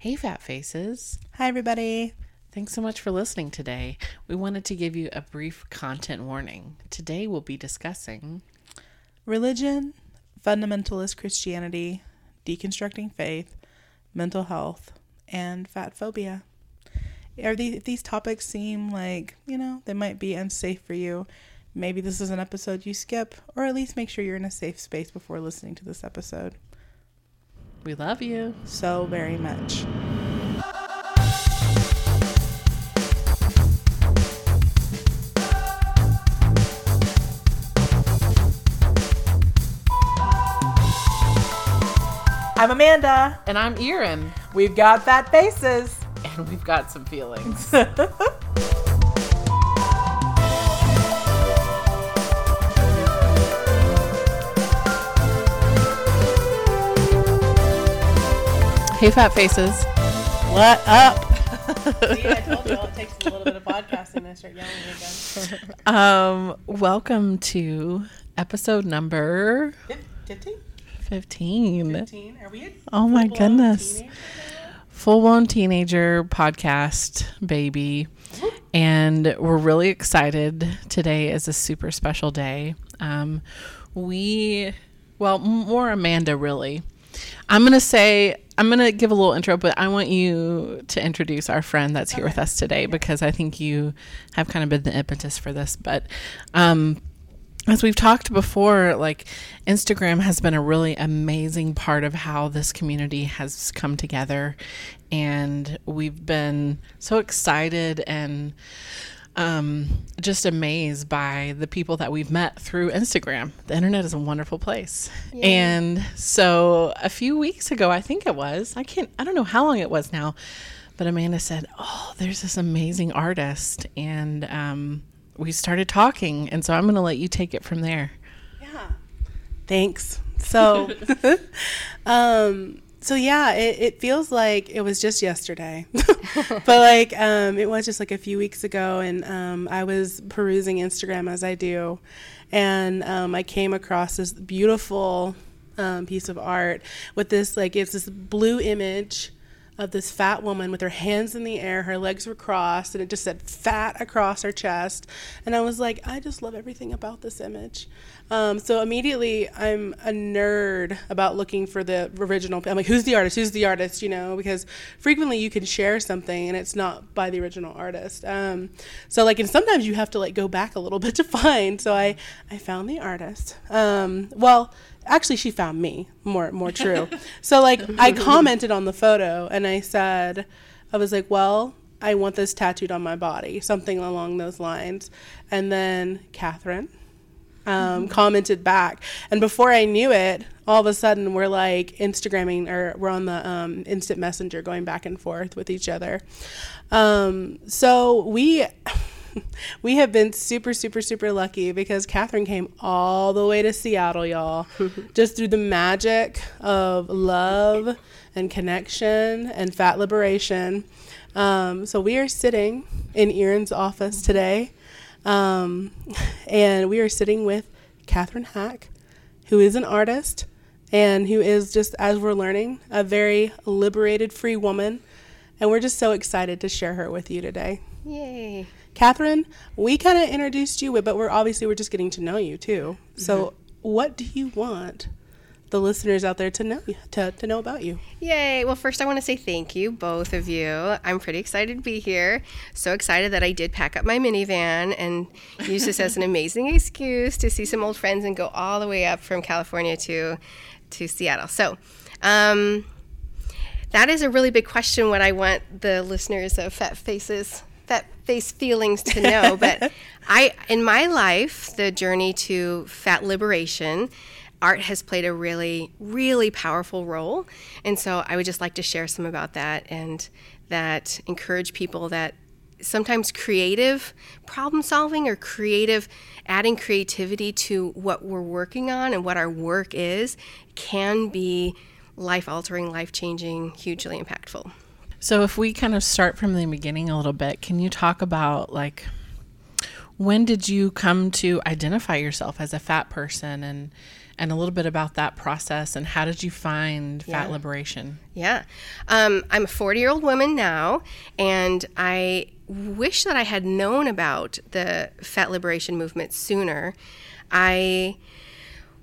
Hey, Fat Faces. Hi, everybody. Thanks so much for listening today. We wanted to give you a brief content warning. Today we'll be discussing religion, fundamentalist Christianity, deconstructing faith, mental health, and fat phobia. Are these, if these topics seem like, you know, they might be unsafe for you, maybe this is an episode you skip, or at least make sure you're in a safe space before listening to this episode. We love you so very much. I'm Amanda. And I'm Erin. We've got fat faces. And we've got some feelings. hey, fat faces. What up? See, I told you all it takes a little bit of podcasting to start yelling again. Um, welcome to episode number 15? 15. 15. Are we Oh my goodness. Full blown teenager podcast, baby. And we're really excited. Today is a super special day. Um, we, well, more Amanda, really. I'm going to say, I'm going to give a little intro, but I want you to introduce our friend that's here Okay. with us today because I think you have kind of been the impetus for this. But um, as we've talked before, like Instagram has been a really amazing part of how this community has come together. And we've been so excited and um, just amazed by the people that we've met through Instagram. The internet is a wonderful place. And so a few weeks ago, I think it was, I can't, I don't know how long it was now, but Amanda said, Oh, there's this amazing artist. And, um, we started talking, and so I'm going to let you take it from there. Yeah. Thanks. So, um, so yeah, it, it feels like it was just yesterday, but like um, it was just like a few weeks ago, and um, I was perusing Instagram as I do, and um, I came across this beautiful um, piece of art with this like it's this blue image of this fat woman with her hands in the air, her legs were crossed, and it just said fat across her chest. And I was like, I just love everything about this image. Um, so immediately, I'm a nerd about looking for the original. I'm like, who's the artist? Who's the artist? You know, because frequently you can share something and it's not by the original artist. Um, so like, and sometimes you have to like go back a little bit to find. So I, I found the artist. Um, well, actually she found me more more true. So like i commented on the photo and i said i was like well i want this tattooed on my body something along those lines. And then Kathryn um, commented back. And before i knew it all of a sudden we're like instagramming or we're on the um, instant messenger going back and forth with each other. Um, so we we have been super, super, super lucky because Kathryn came all the way to Seattle, y'all, just through the magic of love and connection and fat liberation. Um, so we are sitting in Erin's office today, um, and we are sitting with Kathryn Hack, who is an artist and who is just, as we're learning, a very liberated, free woman. And we're just so excited to share her with you today. Yay. Kathryn, we kind of introduced you, but we're obviously we're just getting to know you too. So, what do you want the listeners out there to know to, to know about you? Yay. Well, first, I want to say thank you, both of you. I'm pretty excited to be here. So excited that I did pack up my minivan and use this as an amazing excuse to see some old friends and go all the way up from California to, to Seattle. So, um, that is a really big question. What I want the listeners of Fat Faces, Fat Face Feelings to know. but I, in my life, the journey to fat liberation, art has played a really, really powerful role. And so I would just like to share some about that and that encourage people that sometimes creative problem solving or creative adding creativity to what we're working on and what our work is can be life altering, life changing, hugely impactful. So, if we kind of start from the beginning a little bit, can you talk about like when did you come to identify yourself as a fat person and and a little bit about that process and how did you find Yeah. Fat Liberation? Yeah. Um, I'm a 40 year old woman now, and I wish that I had known about the fat liberation movement sooner. I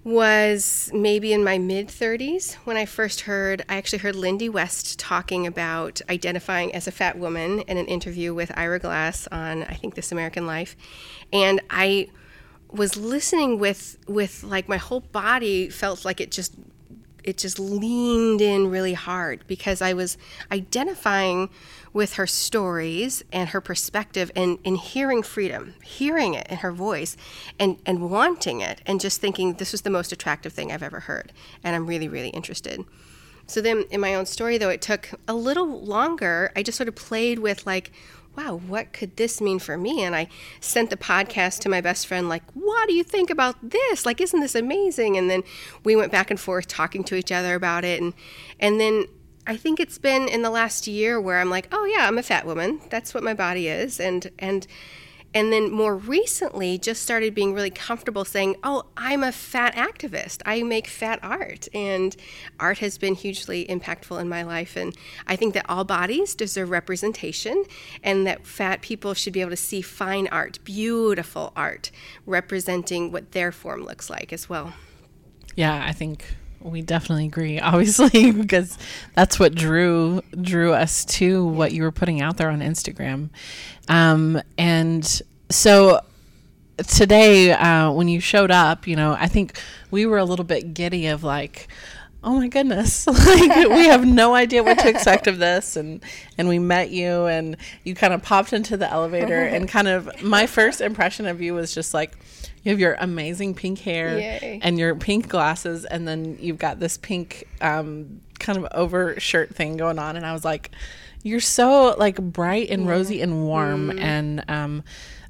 was maybe in my mid 30s when I first heard, I actually heard Lindy West talking about identifying as a fat woman in an interview with Ira Glass on, I think, This American Life. And I was listening with, with like my whole body felt like it just it just leaned in really hard because I was identifying with her stories and her perspective and, and hearing freedom, hearing it in her voice and, and wanting it and just thinking this was the most attractive thing I've ever heard. And I'm really, really interested. So then in my own story, though, it took a little longer. I just sort of played with like, wow, what could this mean for me? And I sent the podcast to my best friend, like, what do you think about this? Like, isn't this amazing? And then we went back and forth talking to each other about it. And, and then I think it's been in the last year where I'm like, oh yeah, I'm a fat woman. That's what my body is. And, and, and then more recently just started being really comfortable saying oh i'm a fat activist i make fat art and art has been hugely impactful in my life and i think that all bodies deserve representation and that fat people should be able to see fine art beautiful art representing what their form looks like as well Yeah, I think we definitely agree. Obviously, because that's what drew drew us to what you were putting out there on Instagram. Um, and so today, uh, when you showed up, you know, I think we were a little bit giddy of like. Oh my goodness! like we have no idea what to expect of this, and and we met you, and you kind of popped into the elevator, and kind of my first impression of you was just like, you have your amazing pink hair Yay. and your pink glasses, and then you've got this pink um, kind of over shirt thing going on, and I was like, you're so like bright and rosy and warm, and um,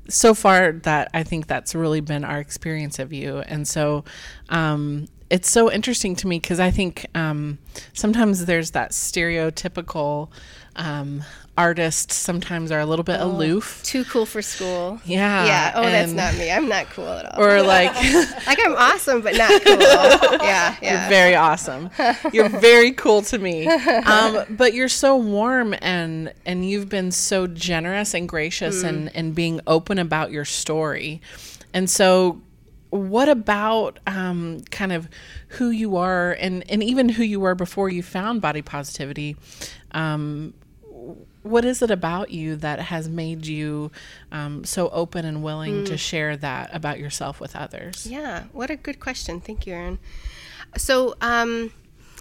so far that I think that's really been our experience of you, and so. Um, it's so interesting to me because I think um, sometimes there's that stereotypical um, artists sometimes are a little bit aloof. too cool for school Yeah. yeah oh that's not me i'm not cool at all Or like, like i'm awesome but not cool yeah yeah You're very awesome. You're very cool to me. Um, but you're so warm and and you've been so generous and gracious and and being open about your story. And so what about um, kind of who you are and, and even who you were before you found body positivity? Um, what is it about you that has made you um, so open and willing to share that about yourself with others? Yeah, what a good question. Thank you, Erin. So, um,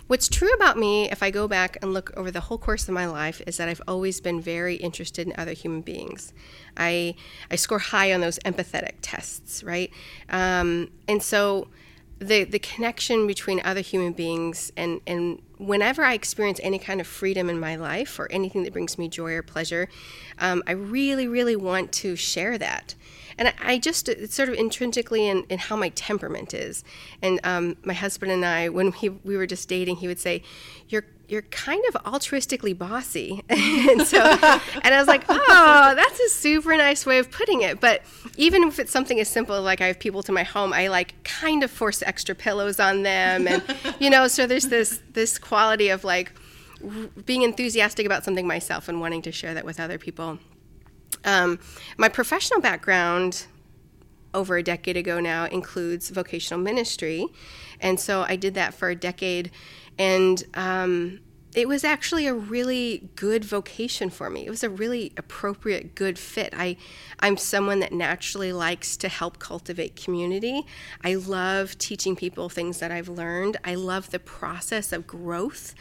what's true about me, if I go back and look over the whole course of my life, is that I've always been very interested in other human beings. I I score high on those empathetic tests, right? Um, and so, the the connection between other human beings and and whenever I experience any kind of freedom in my life or anything that brings me joy or pleasure, um, I really really want to share that. And I, I just it's sort of intrinsically in, in how my temperament is. And um, my husband and I, when he, we were just dating, he would say, "You're you're kind of altruistically bossy," and so and I was like, "Oh, that's a super nice way of putting it." But even if it's something as simple like I have people to my home, I like kind of force extra pillows on them, and you know, so there's this this quality of like being enthusiastic about something myself and wanting to share that with other people. Um, my professional background over a decade ago now includes vocational ministry. And so I did that for a decade. And um, it was actually a really good vocation for me. It was a really appropriate, good fit. I, I'm someone that naturally likes to help cultivate community. I love teaching people things that I've learned. I love the process of growth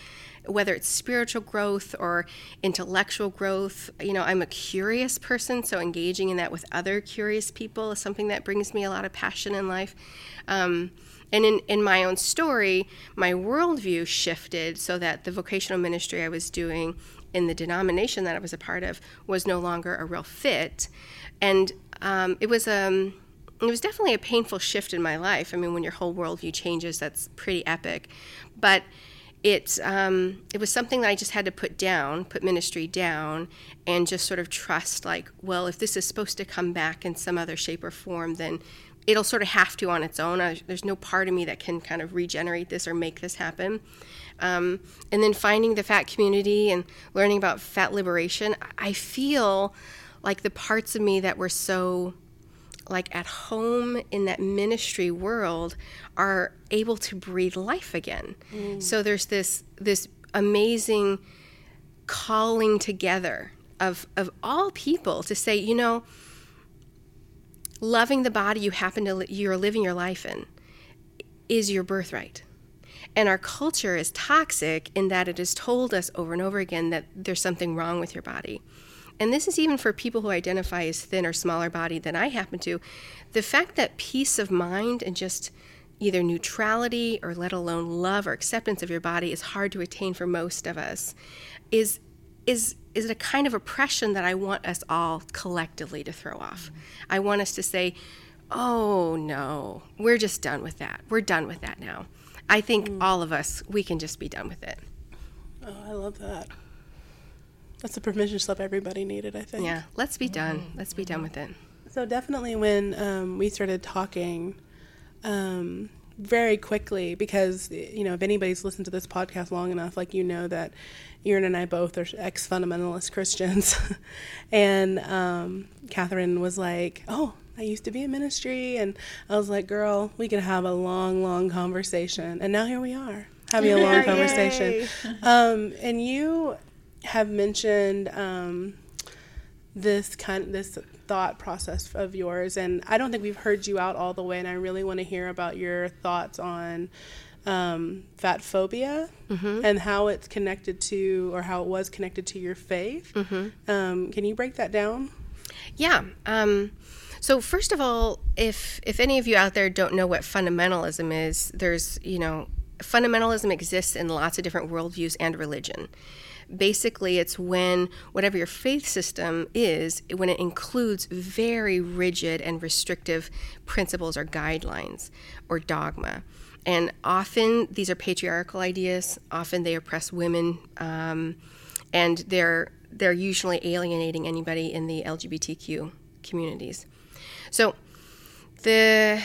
whether it's spiritual growth or intellectual growth. You know, I'm a curious person, so engaging in that with other curious people is something that brings me a lot of passion in life. Um, and in, in my own story, my worldview shifted so that the vocational ministry I was doing in the denomination that I was a part of was no longer a real fit. And um, it was um, it was definitely a painful shift in my life. I mean, when your whole worldview changes, that's pretty epic. But it um, it was something that I just had to put down, put ministry down, and just sort of trust like, well, if this is supposed to come back in some other shape or form, then it'll sort of have to on its own. I, there's no part of me that can kind of regenerate this or make this happen. Um, and then finding the fat community and learning about fat liberation, I feel like the parts of me that were so like at home in that ministry world are able to breathe life again. Mm. So there's this this amazing calling together of of all people to say, you know, loving the body you happen to you're living your life in is your birthright. And our culture is toxic in that it has told us over and over again that there's something wrong with your body. And this is even for people who identify as thin or smaller body than I happen to. The fact that peace of mind and just either neutrality or let alone love or acceptance of your body is hard to attain for most of us is is is it a kind of oppression that I want us all collectively to throw off. I want us to say, "Oh no, we're just done with that. We're done with that now." I think mm. all of us we can just be done with it. Oh, I love that. That's a permission slip everybody needed, I think. Yeah, let's be done. Mm-hmm. Let's be done with it. So definitely when um, we started talking, um, very quickly because you know if anybody's listened to this podcast long enough like you know that Erin and I both are ex fundamentalist Christians. And um, Kathryn was like oh I used to be in ministry. And I was like girl we could have a long long conversation. And now here we are having a long conversation. Um, and you have mentioned um, this kind this thought process of yours and i don't think we've heard you out all the way and i really want to hear about your thoughts on um, fat phobia mm-hmm. and how it's connected to or how it was connected to your faith mm-hmm. um, can you break that down yeah um, so first of all if if any of you out there don't know what fundamentalism is there's you know fundamentalism exists in lots of different worldviews and religion Basically, it's when whatever your faith system is, when it includes very rigid and restrictive principles or guidelines or dogma. And often these are patriarchal ideas. Often they oppress women, um, and they're they're usually alienating anybody in the LGBTQ communities. So the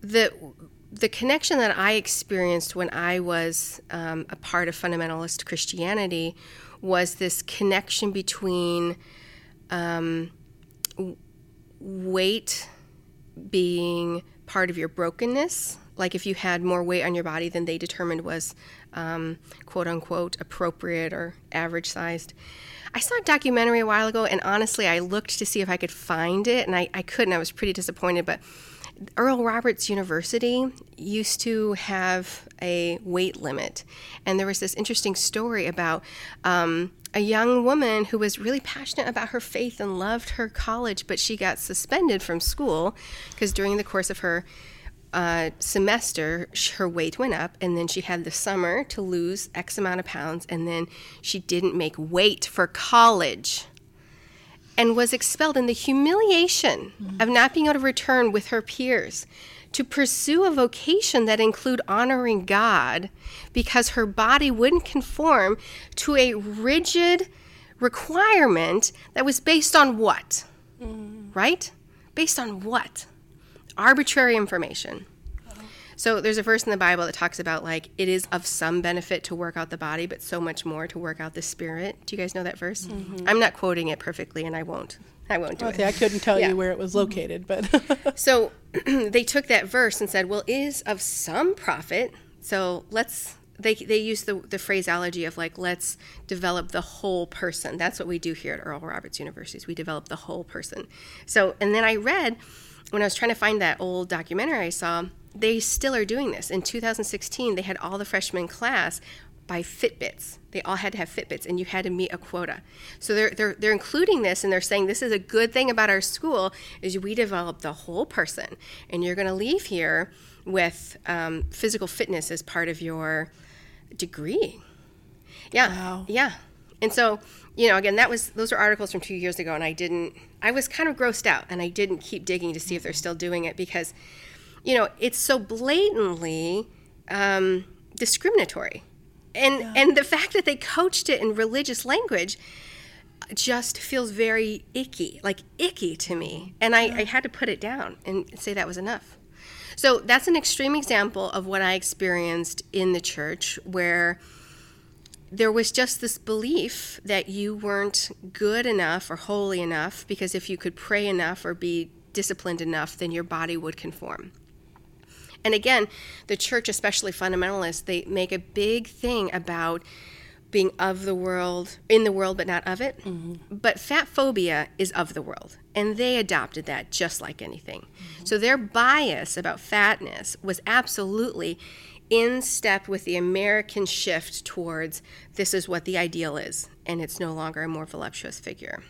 the the connection that I experienced when I was um, a part of fundamentalist Christianity was this connection between um, weight being part of your brokenness. Like if you had more weight on your body than they determined was um, quote unquote appropriate or average sized. I saw a documentary a while ago, and honestly, I looked to see if I could find it, and I, I couldn't. I was pretty disappointed, but Oral Roberts University used to have a weight limit, and there was this interesting story about um, a young woman who was really passionate about her faith and loved her college, but she got suspended from school because during the course of her uh, semester, her weight went up, and then she had the summer to lose X amount of pounds, and then she didn't make weight for college and was expelled in the humiliation mm-hmm. of not being able to return with her peers to pursue a vocation that include honoring God because her body wouldn't conform to a rigid requirement that was based on what? Mm. Right? Based on what? Arbitrary information. So there's a verse in the Bible that talks about like it is of some benefit to work out the body, but so much more to work out the spirit. Do you guys know that verse? Mm-hmm. I'm not quoting it perfectly, and I won't. I won't do okay, it. I couldn't tell yeah. you where it was located, but so they took that verse and said, "Well, is of some profit." So let's they they use the the phraseology of like let's develop the whole person. That's what we do here at Oral Roberts University. We develop the whole person. So and then I read when I was trying to find that old documentary I saw they still are doing this. In 2016, they had all the freshman class buy Fitbits. They all had to have Fitbits, and you had to meet a quota. So they're, they're, they're including this, and they're saying this is a good thing about our school is we develop the whole person, and you're going to leave here with um, physical fitness as part of your degree. Yeah, wow. yeah. And so, you know, again, that was those are articles from two years ago, and I didn't. I was kind of grossed out, and I didn't keep digging to see if they're still doing it because you know, it's so blatantly um, discriminatory. And, yeah. and the fact that they coached it in religious language, just feels very icky, like icky to me. And I, I had to put it down and say that was enough. So that's an extreme example of what I experienced in the church where there was just this belief that you weren't good enough or holy enough because if you could pray enough or be disciplined enough, then your body would conform. And again, the church, especially fundamentalists, they make a big thing about being of the world, in the world, but not of it. Mm-hmm. But fat phobia is of the world, and they adopted that just like anything. Mm-hmm. So their bias about fatness was absolutely in step with the American shift towards this is what the ideal is, and it's no longer a more voluptuous figure.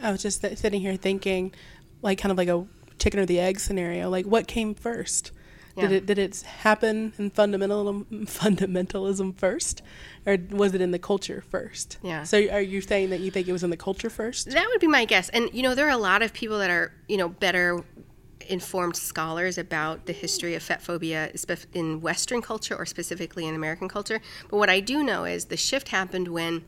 I was just sitting here thinking, like, kind of like a chicken or the egg scenario. Like, what came first? Yeah. Did it did it happen in fundamentalism fundamentalism first, or was it in the culture first? Yeah. So are you saying that you think it was in the culture first? That would be my guess. And you know, there are a lot of people that are you know better informed scholars about the history of fat phobia in Western culture or specifically in American culture. But what I do know is the shift happened when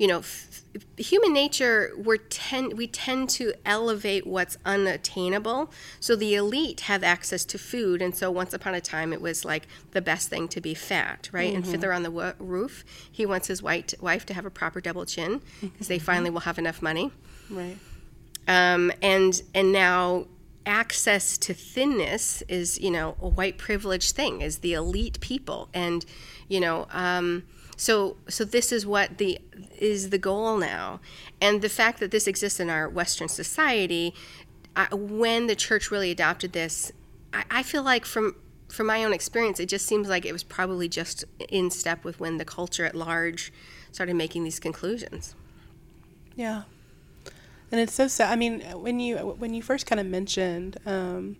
you know, f- human nature we tend we tend to elevate what's unattainable. So the elite have access to food, and so once upon a time it was like the best thing to be fat, right? Mm-hmm. And Fiddler on the w- Roof, he wants his white wife to have a proper double chin because mm-hmm. they finally will have enough money, right? Um, and and now access to thinness is you know a white privilege thing is the elite people and you know um, so so this is what the is the goal now, and the fact that this exists in our Western society, I, when the church really adopted this, I, I feel like from from my own experience, it just seems like it was probably just in step with when the culture at large started making these conclusions. Yeah, and it's so sad. I mean, when you when you first kind of mentioned um,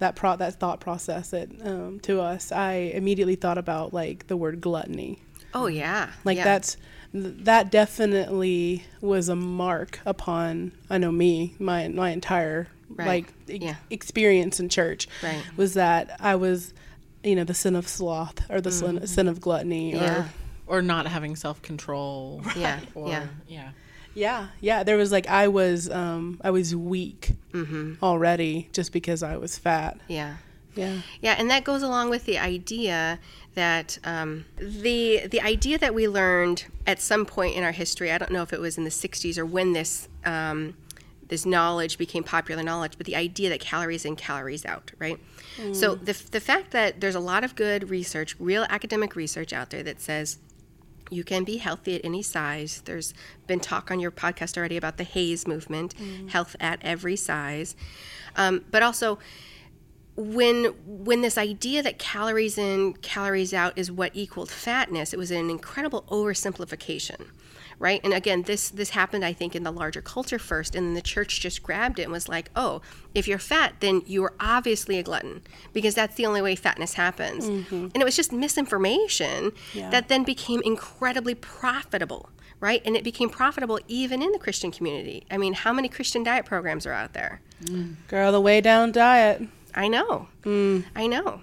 that pro that thought process that um, to us, I immediately thought about like the word gluttony. Oh yeah. Like yeah. that's that definitely was a mark upon I know me my my entire right. like yeah. experience in church right. was that I was you know the sin of sloth or the mm-hmm. sin, sin of gluttony yeah. or or not having self control. Right. Yeah. Or, yeah. Yeah. Yeah, yeah. There was like I was, um, I was weak mm-hmm. already just because I was fat. Yeah, yeah, yeah, and that goes along with the idea that um, the the idea that we learned at some point in our history, I don't know if it was in the 60s or when this um, this knowledge became popular knowledge, but the idea that calories in, calories out, right? Mm. So the the fact that there's a lot of good research, real academic research out there that says you can be healthy at any size. There's been talk on your podcast already about the HAES movement, mm. health at every size, um, but also when when this idea that calories in calories out is what equaled fatness it was an incredible oversimplification right and again this this happened i think in the larger culture first and then the church just grabbed it and was like oh if you're fat then you're obviously a glutton because that's the only way fatness happens mm-hmm. and it was just misinformation yeah. that then became incredibly profitable right and it became profitable even in the christian community i mean how many christian diet programs are out there mm. girl the Weigh Down diet I know. Mm. I know.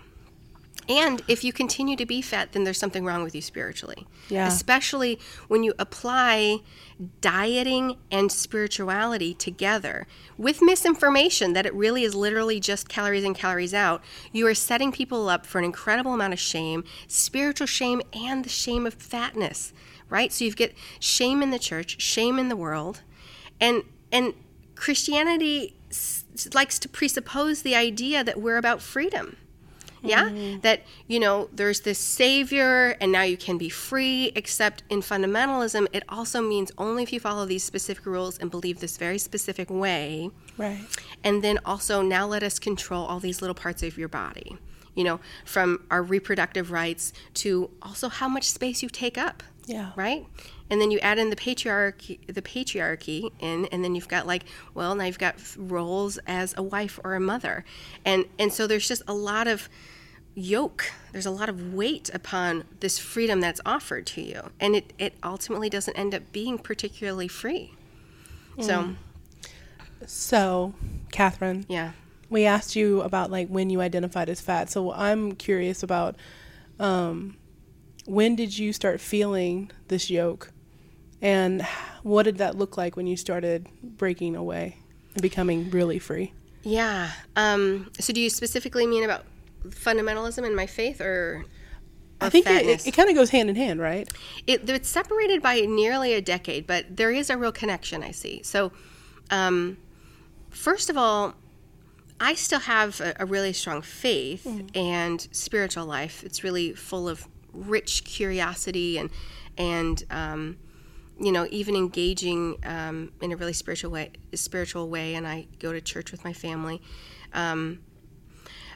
And if you continue to be fat, then there's something wrong with you spiritually. Yeah. Especially when you apply dieting and spirituality together with misinformation that it really is literally just calories in, calories out. You are setting people up for an incredible amount of shame, spiritual shame, and the shame of fatness, right? So you get shame in the church, shame in the world. And, and Christianity likes to presuppose the idea that we're about freedom. Yeah? Mm-hmm. That, you know, there's this savior and now you can be free, except in fundamentalism, it also means only if you follow these specific rules and believe this very specific way. Right. And then also, now let us control all these little parts of your body, you know, from our reproductive rights to also how much space you take up. Yeah. Right? And then you add in the patriarchy the patriarchy in and then you've got like well now you've got roles as a wife or a mother. And and so there's just a lot of yoke. There's a lot of weight upon this freedom that's offered to you. And it, it ultimately doesn't end up being particularly free. Mm. so so Kathryn yeah. we asked you about like when you identified as fat. So i'm curious about um, when did you start feeling this yoke And what did that look like when you started breaking away and becoming really free? Yeah. Um, so, do you specifically mean about fundamentalism in my faith, or? I think it, fatness? it, it kind of goes hand in hand, right? it, it's separated by nearly a decade, but there is a real connection I see. So, um, first of all, I still have a, a really strong faith and spiritual life. It's really full of rich curiosity and and um, you know even engaging um, in a really spiritual way. Spiritual way, and I go to church with my family. Um,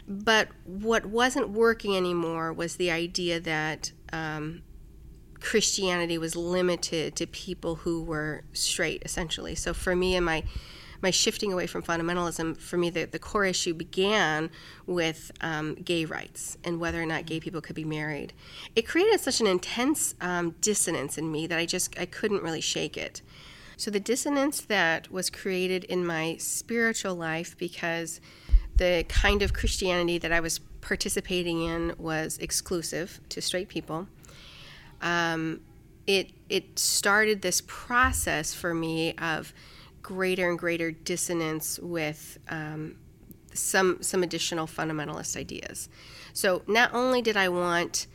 but what wasn't working anymore was the idea that um, Christianity was limited to people who were straight, essentially. So for me and my my shifting away from fundamentalism, for me, the, the core issue began with um, gay rights and whether or not gay people could be married. It created such an intense um, dissonance in me that I just I couldn't really shake it. So the dissonance that was created in my spiritual life because the kind of Christianity that I was participating in was exclusive to straight people um, it it started this process for me of greater and greater dissonance with um, some some additional fundamentalist ideas. So not only did I want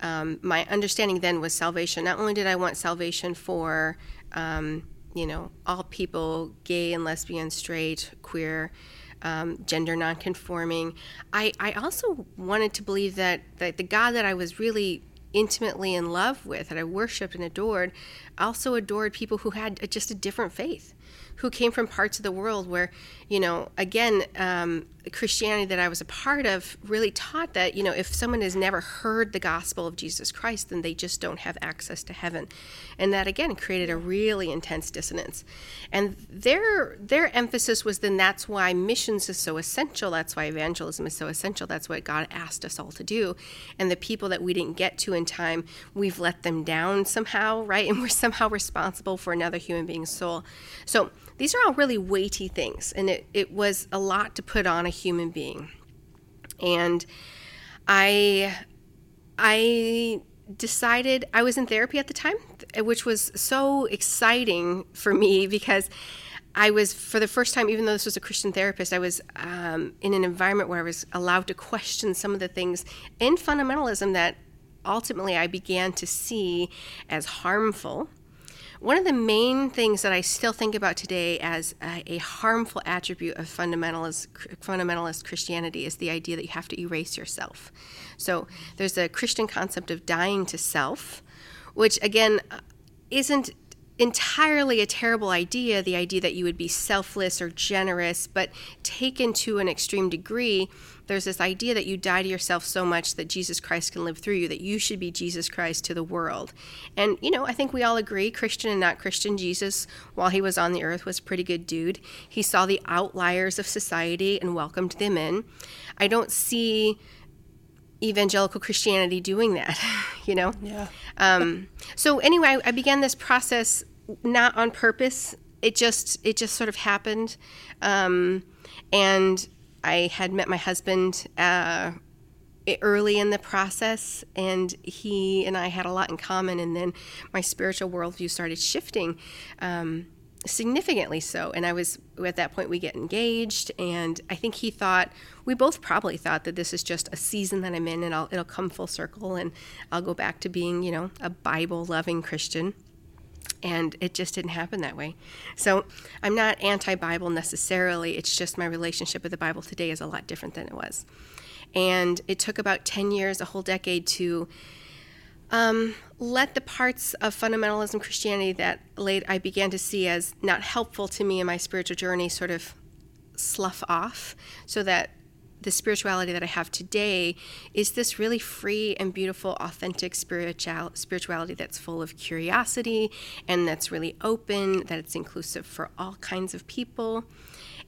um, my understanding then was salvation. Not only did I want salvation for um, you know all people, gay and lesbian, straight, queer. Um, gender nonconforming. I, I also wanted to believe that, that the God that I was really intimately in love with, that I worshiped and adored, also adored people who had just a different faith, who came from parts of the world where, you know, again, um, Christianity that I was a part of really taught that, you know, if someone has never heard the gospel of Jesus Christ, then they just don't have access to heaven. And that again created a really intense dissonance. And their their emphasis was then that's why missions is so essential, that's why evangelism is so essential, that's what God asked us all to do. And the people that we didn't get to in time, we've let them down somehow, right? And we're somehow responsible for another human being's soul. So these are all really weighty things, and it, it was a lot to put on a human being. And I I decided I was in therapy at the time, which was so exciting for me because I was, for the first time, even though this was a Christian therapist, I was um, in an environment where I was allowed to question some of the things in fundamentalism that ultimately I began to see as harmful. One of the main things that I still think about today as a, a, harmful attribute of fundamentalist, fundamentalist Christianity is the idea that you have to erase yourself. So there's a Christian concept of dying to self, which again uh, isn't entirely a terrible idea the idea that you would be selfless or generous, but taken to an extreme degree there's this idea that you die to yourself so much that Jesus Christ can live through you, that you should be Jesus Christ to the world. And, you know, I think we all agree, Christian and not Christian, Jesus, while he was on the earth, was a pretty good dude. He saw the outliers of society and welcomed them in. I don't see evangelical Christianity doing that, you know? Yeah. Um, so, anyway, I began this process not on purpose. It just it just sort of happened, um, and I had met my husband uh, early in the process, and he and I had a lot in common. And then my spiritual worldview started shifting. Um, significantly so and i was at that point we get engaged and i think he thought we both probably thought that this is just a season that i'm in and I'll, it'll come full circle and i'll go back to being you know a bible loving christian and it just didn't happen that way. So I'm not anti Bible necessarily, it's just my relationship with the Bible today is a lot different than it was. And it took about 10 years, a whole decade, to um, let the parts of fundamentalism Christianity that late I began to see as not helpful to me in my spiritual journey sort of slough off so that the spirituality that I have today is this really free and beautiful, authentic spiritual spirituality that's full of curiosity and that's really open, that it's inclusive for all kinds of people.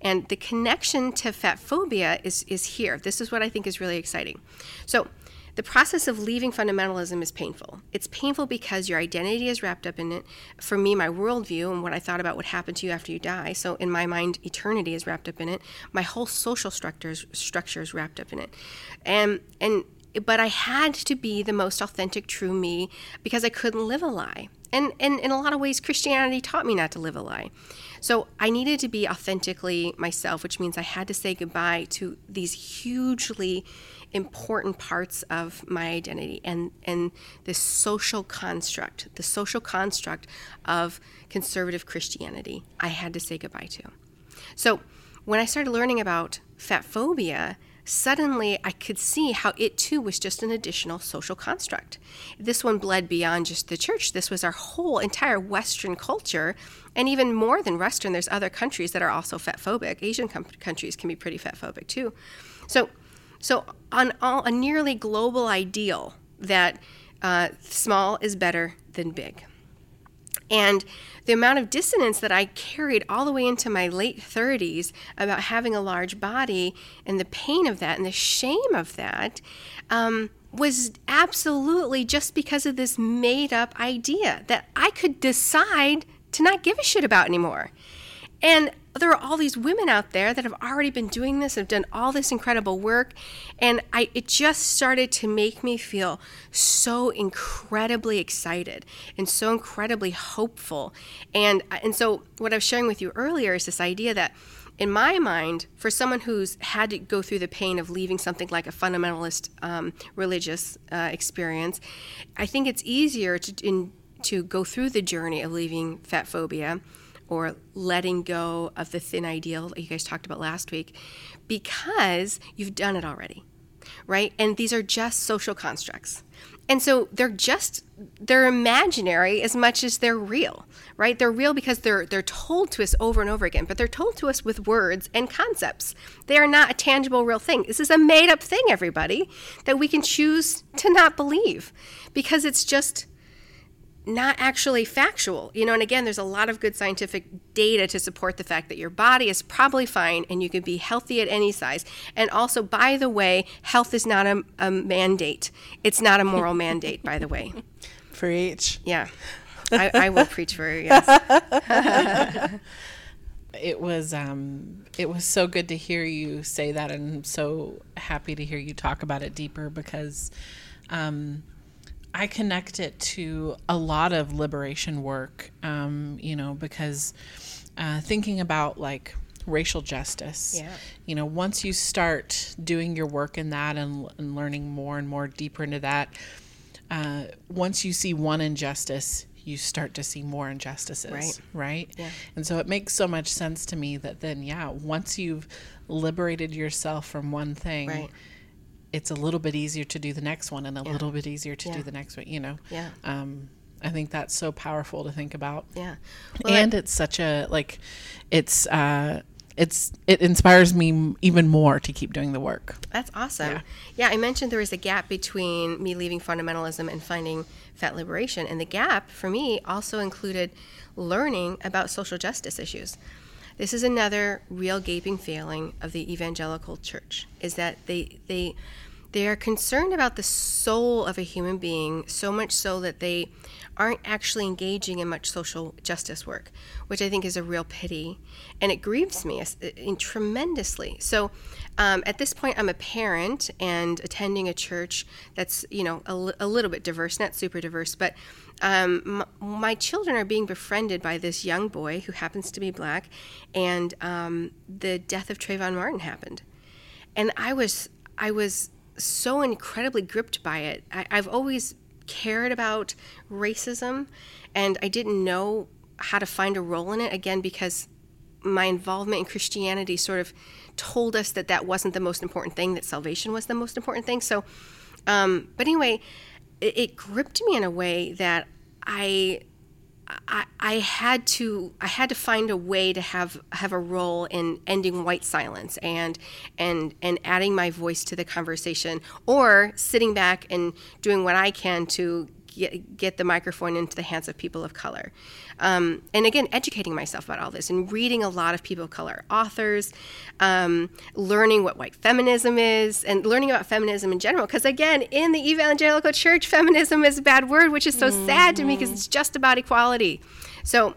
And the connection to fat phobia is, is here. This is what I think is really exciting. So, the process of leaving fundamentalism is painful. It's painful because your identity is wrapped up in it. For me, my worldview and what I thought about what happened to you after you die. So in my mind, eternity is wrapped up in it. My whole social structures structure is wrapped up in it, and and but I had to be the most authentic, true me because I couldn't live a lie. And, and in a lot of ways, Christianity taught me not to live a lie. So I needed to be authentically myself, which means I had to say goodbye to these hugely important parts of my identity and, and this social construct, the social construct of conservative Christianity, I had to say goodbye to. So when I started learning about fat phobia, suddenly I could see how it too was just an additional social construct. This one bled beyond just the church. This was our whole entire Western culture. And even more than Western, there's other countries that are also fat phobic. Asian com- countries can be pretty fat phobic too. So, so on all, a nearly global ideal that uh, small is better than big. And the amount of dissonance that I carried all the way into my late 30s about having a large body and the pain of that and the shame of that um, was absolutely just because of this made up idea that I could decide to not give a shit about anymore. And there are all these women out there that have already been doing this, have done all this incredible work, and I it just started to make me feel so incredibly excited and so incredibly hopeful. And and so what I was sharing with you earlier is this idea that in my mind, for someone who's had to go through the pain of leaving something like a fundamentalist um, religious uh, experience, I think it's easier to in, to go through the journey of leaving fat phobia or letting go of the thin ideal that you guys talked about last week because you've done it already, right? And these are just social constructs. And so they're just they're imaginary as much as they're real, right? They're real because they're they're told to us over and over again, but they're told to us with words and concepts. They are not a tangible real thing. This is a made up thing, everybody, that we can choose to not believe because it's just not actually factual. You know, and again, there's a lot of good scientific data to support the fact that your body is probably fine and you can be healthy at any size. And also, by the way, health is not a, a mandate, it's not a moral mandate, by the way. Preach. Yeah. I, I will preach for you, yes. it was um, it was so good to hear you say that, and I'm so happy to hear you talk about it deeper because um, I connect it to a lot of liberation work, um, you know, because uh, thinking about like racial justice, Yeah. you know, once you start doing your work in that and, and learning more and more deeper into that, uh, once you see one injustice, you start to see more injustices, Right. right? Yeah. And so it makes so much sense to me that then, yeah, once you've liberated yourself from one thing, Right. It's a little bit easier to do the next one and a Yeah. little bit easier to Yeah. do the next one, you know? Yeah. Um, I think that's so powerful to think about. Yeah. Well, I- and it's such a, like, it's, uh, it's, it inspires me even more to keep doing the work. That's awesome. Yeah. Yeah. I mentioned there was a gap between me leaving fundamentalism and finding fat liberation. And the gap for me also included learning about social justice issues. This is another real gaping failing of the evangelical church is that they they they are concerned about the soul of a human being so much so that they aren't actually engaging in much social justice work, which I think is a real pity, and it grieves me tremendously. So, um, at this point, I'm a parent and attending a church that's you know a, a little bit diverse, not super diverse, but um, m- my children are being befriended by this young boy who happens to be black, and um, the death of Trayvon Martin happened, and I was I was so incredibly gripped by it. I, I've always cared about racism, and I didn't know how to find a role in it again because my involvement in Christianity sort of told us that that wasn't the most important thing, that salvation was the most important thing. So, um, but anyway, it, it gripped me in a way that I I, had to I had to find a way to have have a role in ending white silence and and and adding my voice to the conversation or sitting back and doing what I can to get, get the microphone into the hands of people of color. Um, and again, educating myself about all this and reading a lot of people of color authors, um, learning what white feminism is, and learning about feminism in general. Because again, in the evangelical church, feminism is a bad word, which is so sad to me because it's just about equality. So,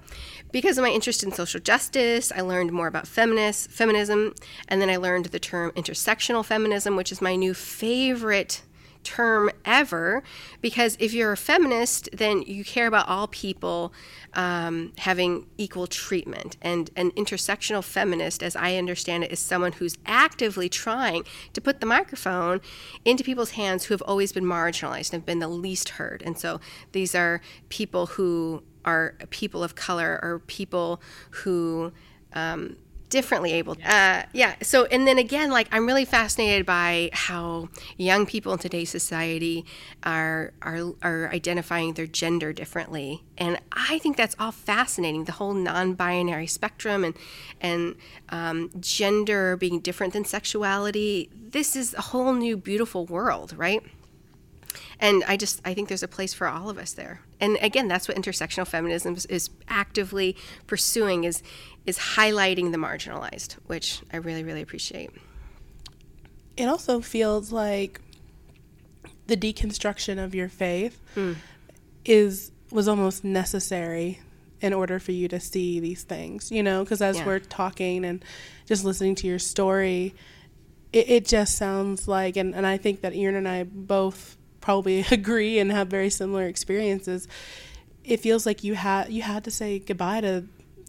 because of my interest in social justice, I learned more about feminist feminism, and then I learned the term intersectional feminism, which is my new favorite term ever because if you're a feminist, then you care about all people um, having equal treatment. And an intersectional feminist, as I understand it, is someone who's actively trying to put the microphone into people's hands who have always been marginalized and have been the least heard. And so these are people who are people of color or people who um, differently able. Uh, yeah. So, and then again, like I'm really fascinated by how young people in today's society are are are identifying their gender differently, and I think that's all fascinating. The whole non-binary spectrum and and um, gender being different than sexuality. This is a whole new beautiful world, right? and i just i think there's a place for all of us there and again that's what intersectional feminism is, is, actively pursuing is is highlighting the marginalized which i really really appreciate it also feels like the deconstruction of your faith mm. is was almost necessary in order for you to see these things you know because as yeah. we're talking and just listening to your story it, it just sounds like and, and i think that Erin and i both probably agree and have very similar experiences. It feels like you had you had to say goodbye to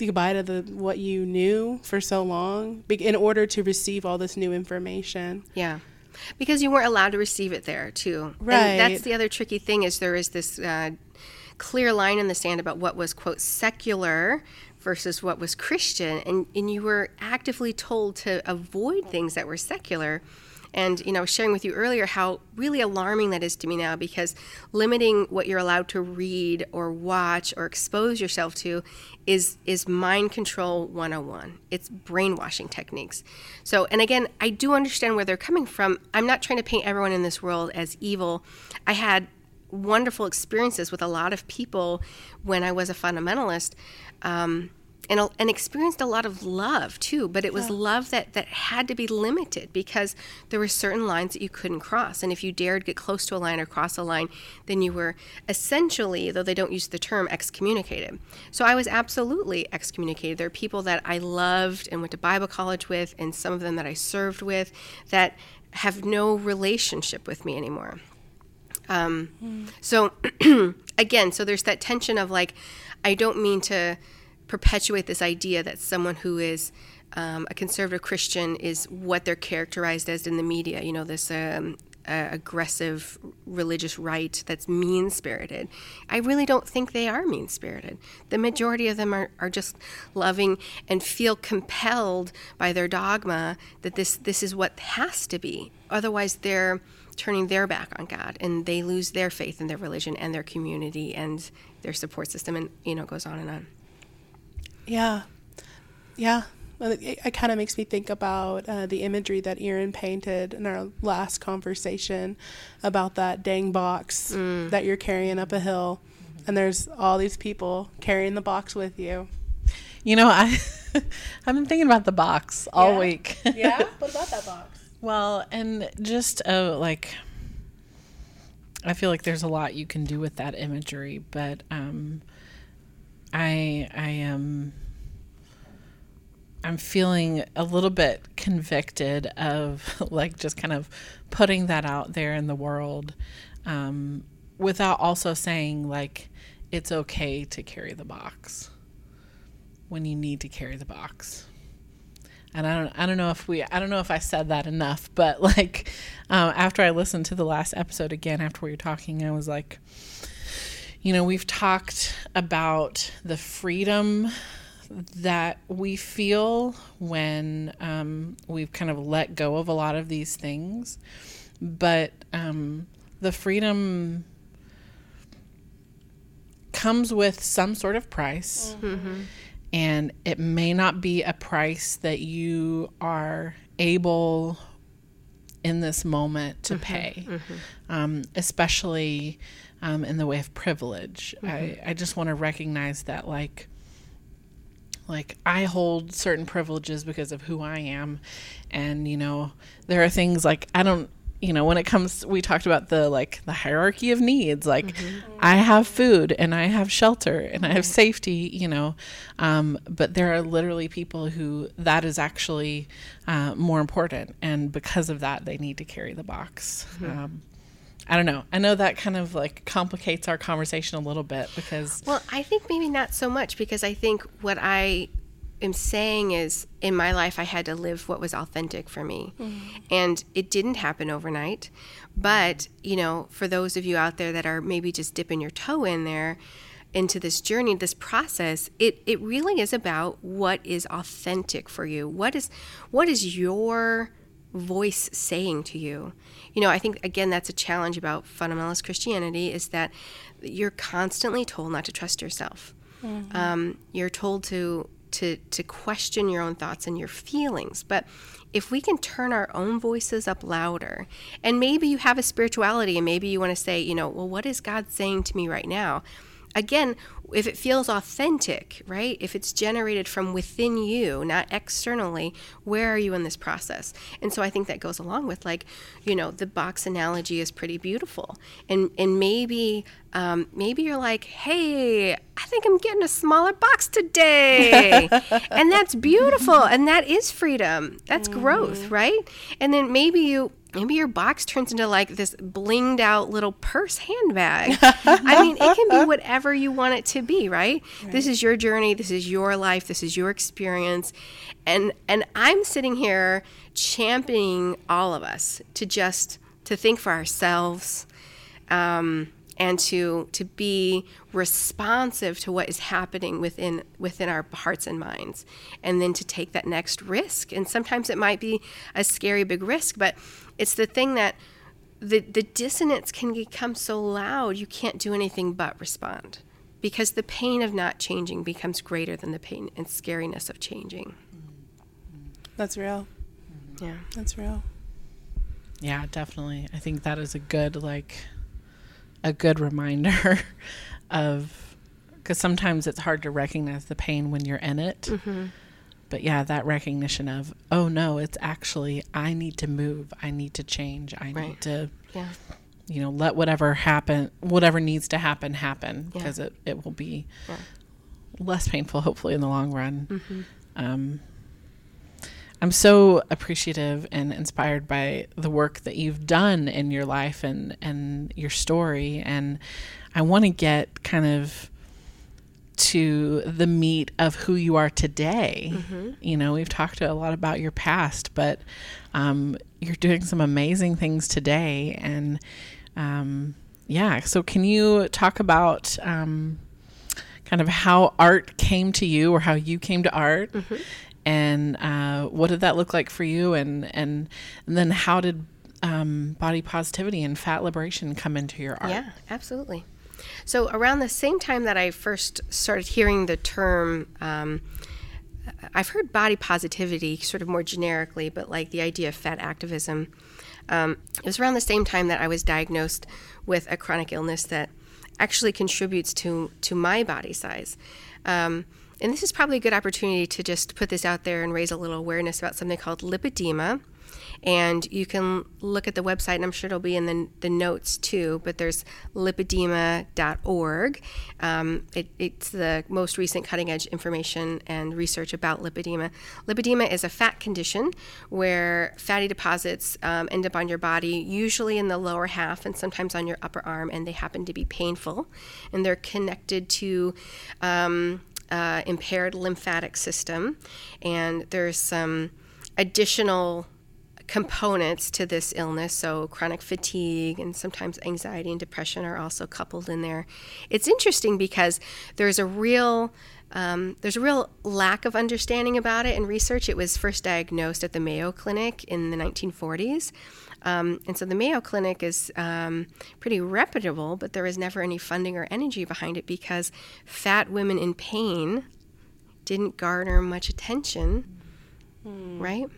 goodbye to the what you knew for so long in order to receive all this new information. Yeah. Because you weren't allowed to receive it there too. Right. And that's the other tricky thing is there is this uh, clear line in the sand about what was quote secular versus what was Christian and, and you were actively told to avoid things that were secular and you know, sharing with you earlier how really alarming that is to me now because limiting what you're allowed to read or watch or expose yourself to is is mind control 101. It's brainwashing techniques. So, and again, I do understand where they're coming from. I'm not trying to paint everyone in this world as evil. I had wonderful experiences with a lot of people when I was a fundamentalist. Um, and, and experienced a lot of love too but it was yeah. love that that had to be limited because there were certain lines that you couldn't cross and if you dared get close to a line or cross a line then you were essentially though they don't use the term excommunicated so i was absolutely excommunicated there are people that i loved and went to bible college with and some of them that i served with that have no relationship with me anymore um, mm. so again so there's that tension of like i don't mean to perpetuate this idea that someone who is um, a conservative Christian is what they're characterized as in the media. You know, this um, uh, aggressive religious right that's mean spirited. I really don't think they are mean spirited. The majority of them are, are just loving and feel compelled by their dogma that this, this is what has to be. Otherwise, they're turning their back on God and they lose their faith in their religion and their community and their support system, and you know, goes on and on. Yeah. Yeah. It, it kind of makes me think about uh, the imagery that Erin painted in our last conversation about that dang box mm. that you're carrying up a hill, and there's all these people carrying the box with you. You know, I I've been thinking about the box all yeah. week. yeah, what about that box? Well, and just uh, like I feel like there's a lot you can do with that imagery, but um, I I am I'm feeling a little bit convicted of like just kind of putting that out there in the world um, without also saying like it's okay to carry the box when you need to carry the box. And I don't I don't know if we I don't know if I said that enough, but like um, after I listened to the last episode again after we were talking, I was like you know, we've talked about the freedom that we feel when um, we've kind of let go of a lot of these things, but um, the freedom comes with some sort of price. Mm-hmm. And it may not be a price that you are able in this moment to mm-hmm. pay, mm-hmm. Um, especially um, in the way of privilege. Mm-hmm. I, I just want to recognize that, like, like I hold certain privileges because of who I am, and you know, there are things like I don't you know when it comes we talked about the like the hierarchy of needs like mm-hmm. i have food and i have shelter and i have mm-hmm. safety you know um, but there are literally people who that is actually uh, more important and because of that they need to carry the box mm-hmm. um, I don't know. I know that kind of like complicates our conversation a little bit because Well, I think maybe not so much because I think what I am saying is in my life I had to live what was authentic for me. Mm-hmm. And it didn't happen overnight. But, you know, for those of you out there that are maybe just dipping your toe in there into this journey, this process, it, it really is about what is authentic for you. What is what is your voice saying to you? You know, I think again that's a challenge about fundamentalist Christianity is that you're constantly told not to trust yourself. Um, you're told to to to question your own thoughts and your feelings, but if we can turn our own voices up louder, and maybe you have a spirituality, and maybe you want to say, you know, well, what is God saying to me right now? Again, if it feels authentic, right? If it's generated from within you, not externally, where are you in this process? And so I think that goes along with like, you know, the box analogy is pretty beautiful. And and maybe um, maybe you're like, hey, I think I'm getting a smaller box today, and that's beautiful, and that is freedom. That's growth, right? And then maybe you maybe your box turns into like this blinged out little purse handbag. I mean, it can be whatever you want it to be, right? This is your journey, this is your life, this is your experience. And and I'm sitting here championing all of us to just to think for ourselves. Um, and to to be responsive to what is happening within within our hearts and minds and then to take that next risk and sometimes it might be a scary big risk but it's the thing that the the dissonance can become so loud you can't do anything but respond because the pain of not changing becomes greater than the pain and scariness of changing That's real. yeah That's real. yeah, definitely. I think that is a good like a good reminder of because sometimes it's hard to recognize the pain when you're in it. Mm-hmm. But yeah, that recognition of oh no, it's actually I need to move, I need to change, I Right. need to yeah you know let whatever happen, whatever needs to happen happen Yeah. because it it will be Yeah. less painful hopefully in the long run. mm-hmm. Um, I'm so appreciative and inspired by the work that you've done in your life and and your story, and I want to get kind of to the meat of who you are today. You know, we've talked a lot about your past, but um, you're doing some amazing things today, and um, yeah. So, can you talk about? Um, kind of how art came to you or how you came to art and uh, what did that look like for you and and, and then how did um, body positivity and fat liberation come into your art Yeah, absolutely. So around the same time that I first started hearing the term, um, I've heard body positivity sort of more generically, but like the idea of fat activism. Um, it was around the same time that I was diagnosed with a chronic illness that actually contributes to to my body size. Um, and this is probably a good opportunity to just put this out there and raise a little awareness about something called lipedema. And you can look at the website, and I'm sure it'll be in the, the notes too. But there's lipedema.org. Um, it, it's the most recent cutting edge information and research about lipedema. Lipedema is a fat condition where fatty deposits um, end up on your body, usually in the lower half and sometimes on your upper arm, and they happen to be painful. And they're connected to um, uh, impaired lymphatic system. And there's some additional components to this illness. So, chronic fatigue and sometimes anxiety and depression are also coupled in there. It's interesting because there's a real um, there's a real lack of understanding about it in research. It was first diagnosed at the Mayo Clinic in the 1940s. Um, and so the Mayo Clinic is um, pretty reputable, but there was never any funding or energy behind it because fat women in pain didn't garner much attention, right?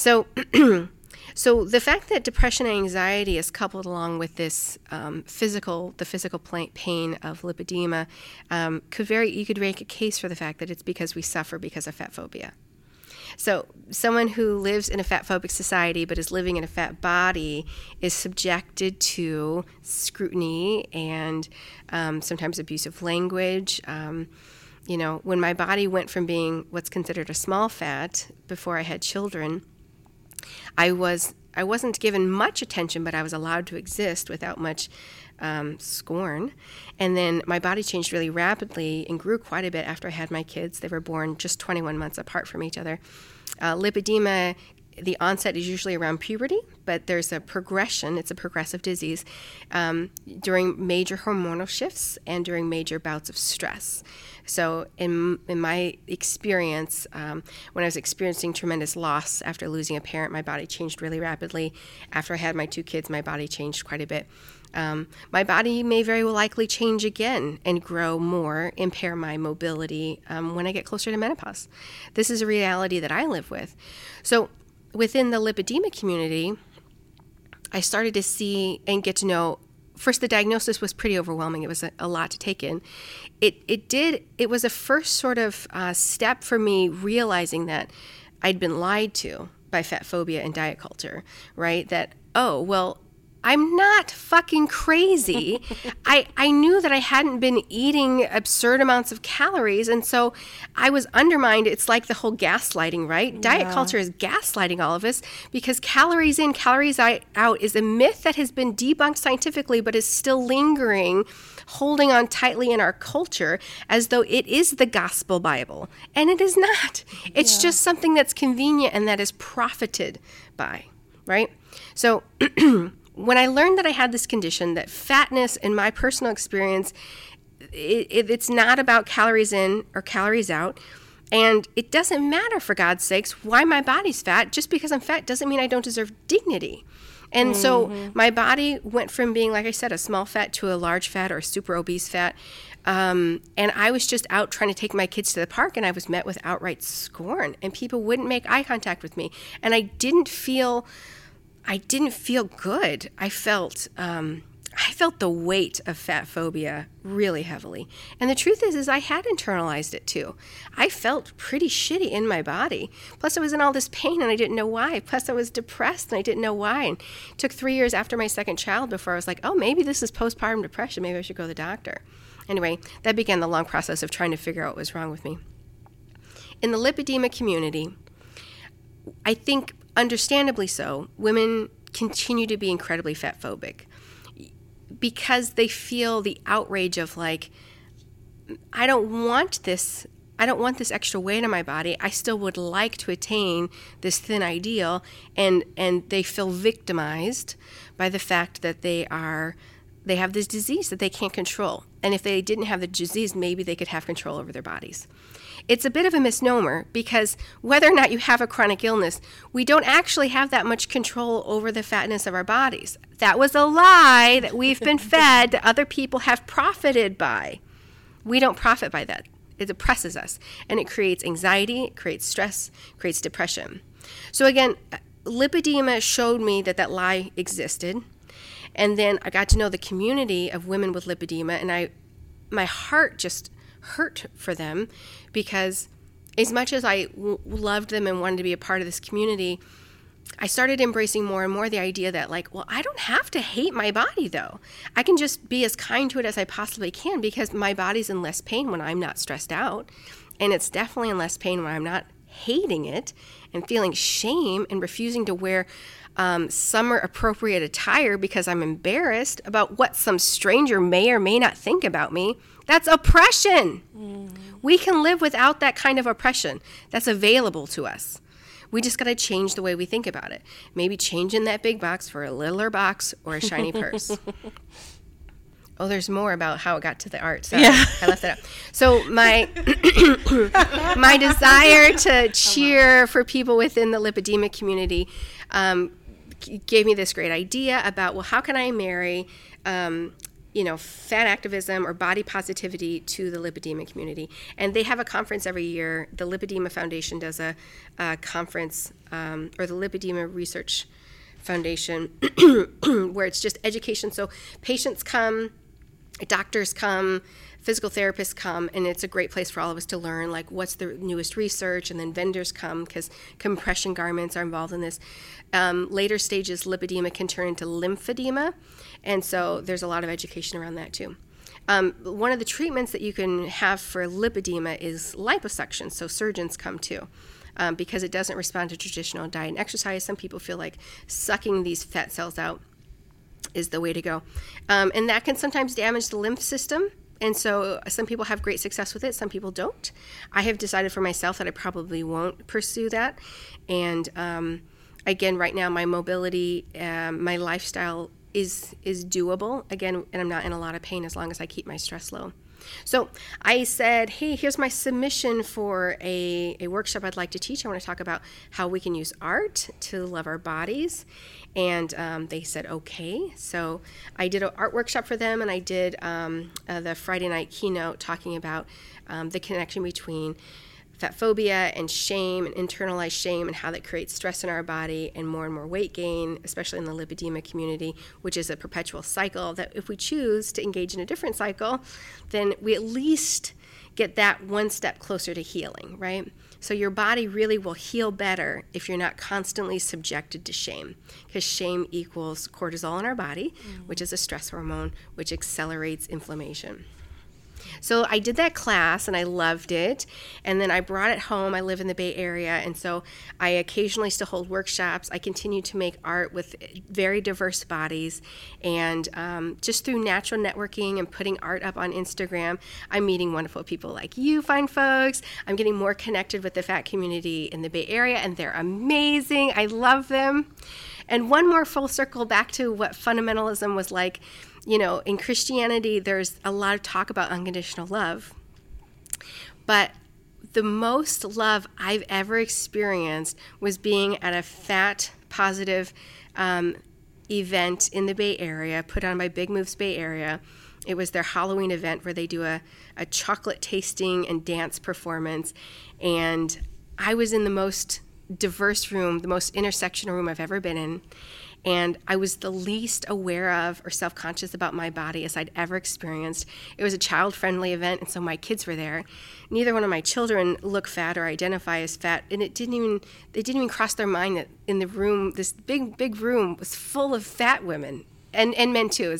So, so the fact that depression and anxiety is coupled along with this um, physical, the physical pain of lipedema, um, could very you could make a case for the fact that it's because we suffer because of fat phobia. So, someone who lives in a fat phobic society but is living in a fat body is subjected to scrutiny and um, sometimes abusive language. Um, you know, when my body went from being what's considered a small fat before I had children, I was I wasn't given much attention, but I was allowed to exist without much um, scorn. And then my body changed really rapidly and grew quite a bit after I had my kids. They were born just 21 months apart from each other. Uh, lipedema the onset is usually around puberty, but there's a progression, it's a progressive disease, um, during major hormonal shifts and during major bouts of stress. So, in, in my experience, um, when I was experiencing tremendous loss after losing a parent, my body changed really rapidly. After I had my two kids, my body changed quite a bit. Um, my body may very likely change again and grow more, impair my mobility um, when I get closer to menopause. This is a reality that I live with. So, within the lipedema community, I started to see and get to know. First, the diagnosis was pretty overwhelming. It was a, a lot to take in. It it did. It was a first sort of uh, step for me realizing that I'd been lied to by fat phobia and diet culture. Right? That oh well, I'm not fucking crazy. I, I knew that I hadn't been eating absurd amounts of calories. And so I was undermined. It's like the whole gaslighting, right? Yeah. Diet culture is gaslighting all of us because calories in, calories out is a myth that has been debunked scientifically, but is still lingering, holding on tightly in our culture as though it is the gospel Bible. And it is not. It's yeah. just something that's convenient and that is profited by, right? So, when I learned that I had this condition, that fatness, in my personal experience, it, it, it's not about calories in or calories out. And it doesn't matter, for God's sakes, why my body's fat. Just because I'm fat doesn't mean I don't deserve dignity. And mm-hmm. so my body went from being, like I said, a small fat to a large fat or a super obese fat. Um, and I was just out trying to take my kids to the park, and I was met with outright scorn, and people wouldn't make eye contact with me. And I didn't feel I didn't feel good. I felt um, I felt the weight of fat phobia really heavily. And the truth is is I had internalized it too. I felt pretty shitty in my body. Plus I was in all this pain and I didn't know why. Plus I was depressed and I didn't know why. And took 3 years after my second child before I was like, "Oh, maybe this is postpartum depression. Maybe I should go to the doctor." Anyway, that began the long process of trying to figure out what was wrong with me. In the lipedema community, I think understandably so, women continue to be incredibly fat phobic because they feel the outrage of like, I don't want this. I don't want this extra weight on my body. I still would like to attain this thin ideal, and and they feel victimized by the fact that they are they have this disease that they can't control. And if they didn't have the disease, maybe they could have control over their bodies. It's a bit of a misnomer because whether or not you have a chronic illness, we don't actually have that much control over the fatness of our bodies. That was a lie that we've been fed that other people have profited by. We don't profit by that. It depresses us and it creates anxiety, it creates stress, creates depression. So, again, lipedema showed me that that lie existed. And then I got to know the community of women with lipedema, and I, my heart just hurt for them because as much as I w- loved them and wanted to be a part of this community, I started embracing more and more the idea that, like, well, I don't have to hate my body though. I can just be as kind to it as I possibly can because my body's in less pain when I'm not stressed out. And it's definitely in less pain when I'm not hating it and feeling shame and refusing to wear um, summer appropriate attire because I'm embarrassed about what some stranger may or may not think about me. That's oppression. Mm. We can live without that kind of oppression that's available to us. We just got to change the way we think about it. Maybe change in that big box for a littler box or a shiny purse. Oh, there's more about how it got to the art. Sorry, yeah. I left that out. So my my desire to cheer for people within the lipedema community um, gave me this great idea about well, how can I marry um, you know, fat activism or body positivity to the lipedema community. And they have a conference every year. The Lipedema Foundation does a, a conference, um, or the Lipedema Research Foundation, where it's just education. So patients come, doctors come, physical therapists come and it's a great place for all of us to learn like what's the newest research and then vendors come because compression garments are involved in this um, later stages lipedema can turn into lymphedema and so there's a lot of education around that too um, one of the treatments that you can have for lipedema is liposuction so surgeons come too um, because it doesn't respond to traditional diet and exercise. Some people feel like sucking these fat cells out is the way to go. Um, and that can sometimes damage the lymph system. And so some people have great success with it, some people don't. I have decided for myself that I probably won't pursue that. And um, again, right now, my mobility, um, my lifestyle is is doable again and i'm not in a lot of pain as long as i keep my stress low so I said, hey, here's my submission for a, a workshop I'd like to teach. I want to talk about how we can use art to love our bodies. And um, they said, okay. So I did an art workshop for them, and I did um, uh, the Friday night keynote talking about um, the connection between fat phobia and shame and internalized shame and how that creates stress in our body and more and more weight gain, especially in the lipedema community, which is a perpetual cycle that if we choose to engage in a different cycle, then we at least get that one step closer to healing, right? So your body really will heal better if you're not constantly subjected to shame, because shame equals cortisol in our body, mm. which is a stress hormone, which accelerates inflammation. So I did that class and I loved it. And then I brought it home. I live in the Bay Area. And so I occasionally still hold workshops. I continue to make art with very diverse bodies. And um, just through natural networking and putting art up on Instagram, I'm meeting wonderful people like you, fine folks. I'm getting more connected with the fat community in the Bay Area, and they're amazing. I love them. And one more full circle back to what fundamentalism was like you know, in Christianity, there's a lot of talk about unconditional love. But the most love I've ever experienced was being at a fat positive um, event in the Bay Area, put on by Big Moves Bay Area. It was their Halloween event where they do a, a chocolate tasting and dance performance. And I was in the most diverse room, the most intersectional room I've ever been in and I was the least aware of or self conscious about my body as I'd ever experienced. It was a child friendly event, and so my kids were there. Neither one of my children look fat or identify as fat, and it didn't even they didn't even cross their mind that in the room, this big big room was full of fat women and and men too.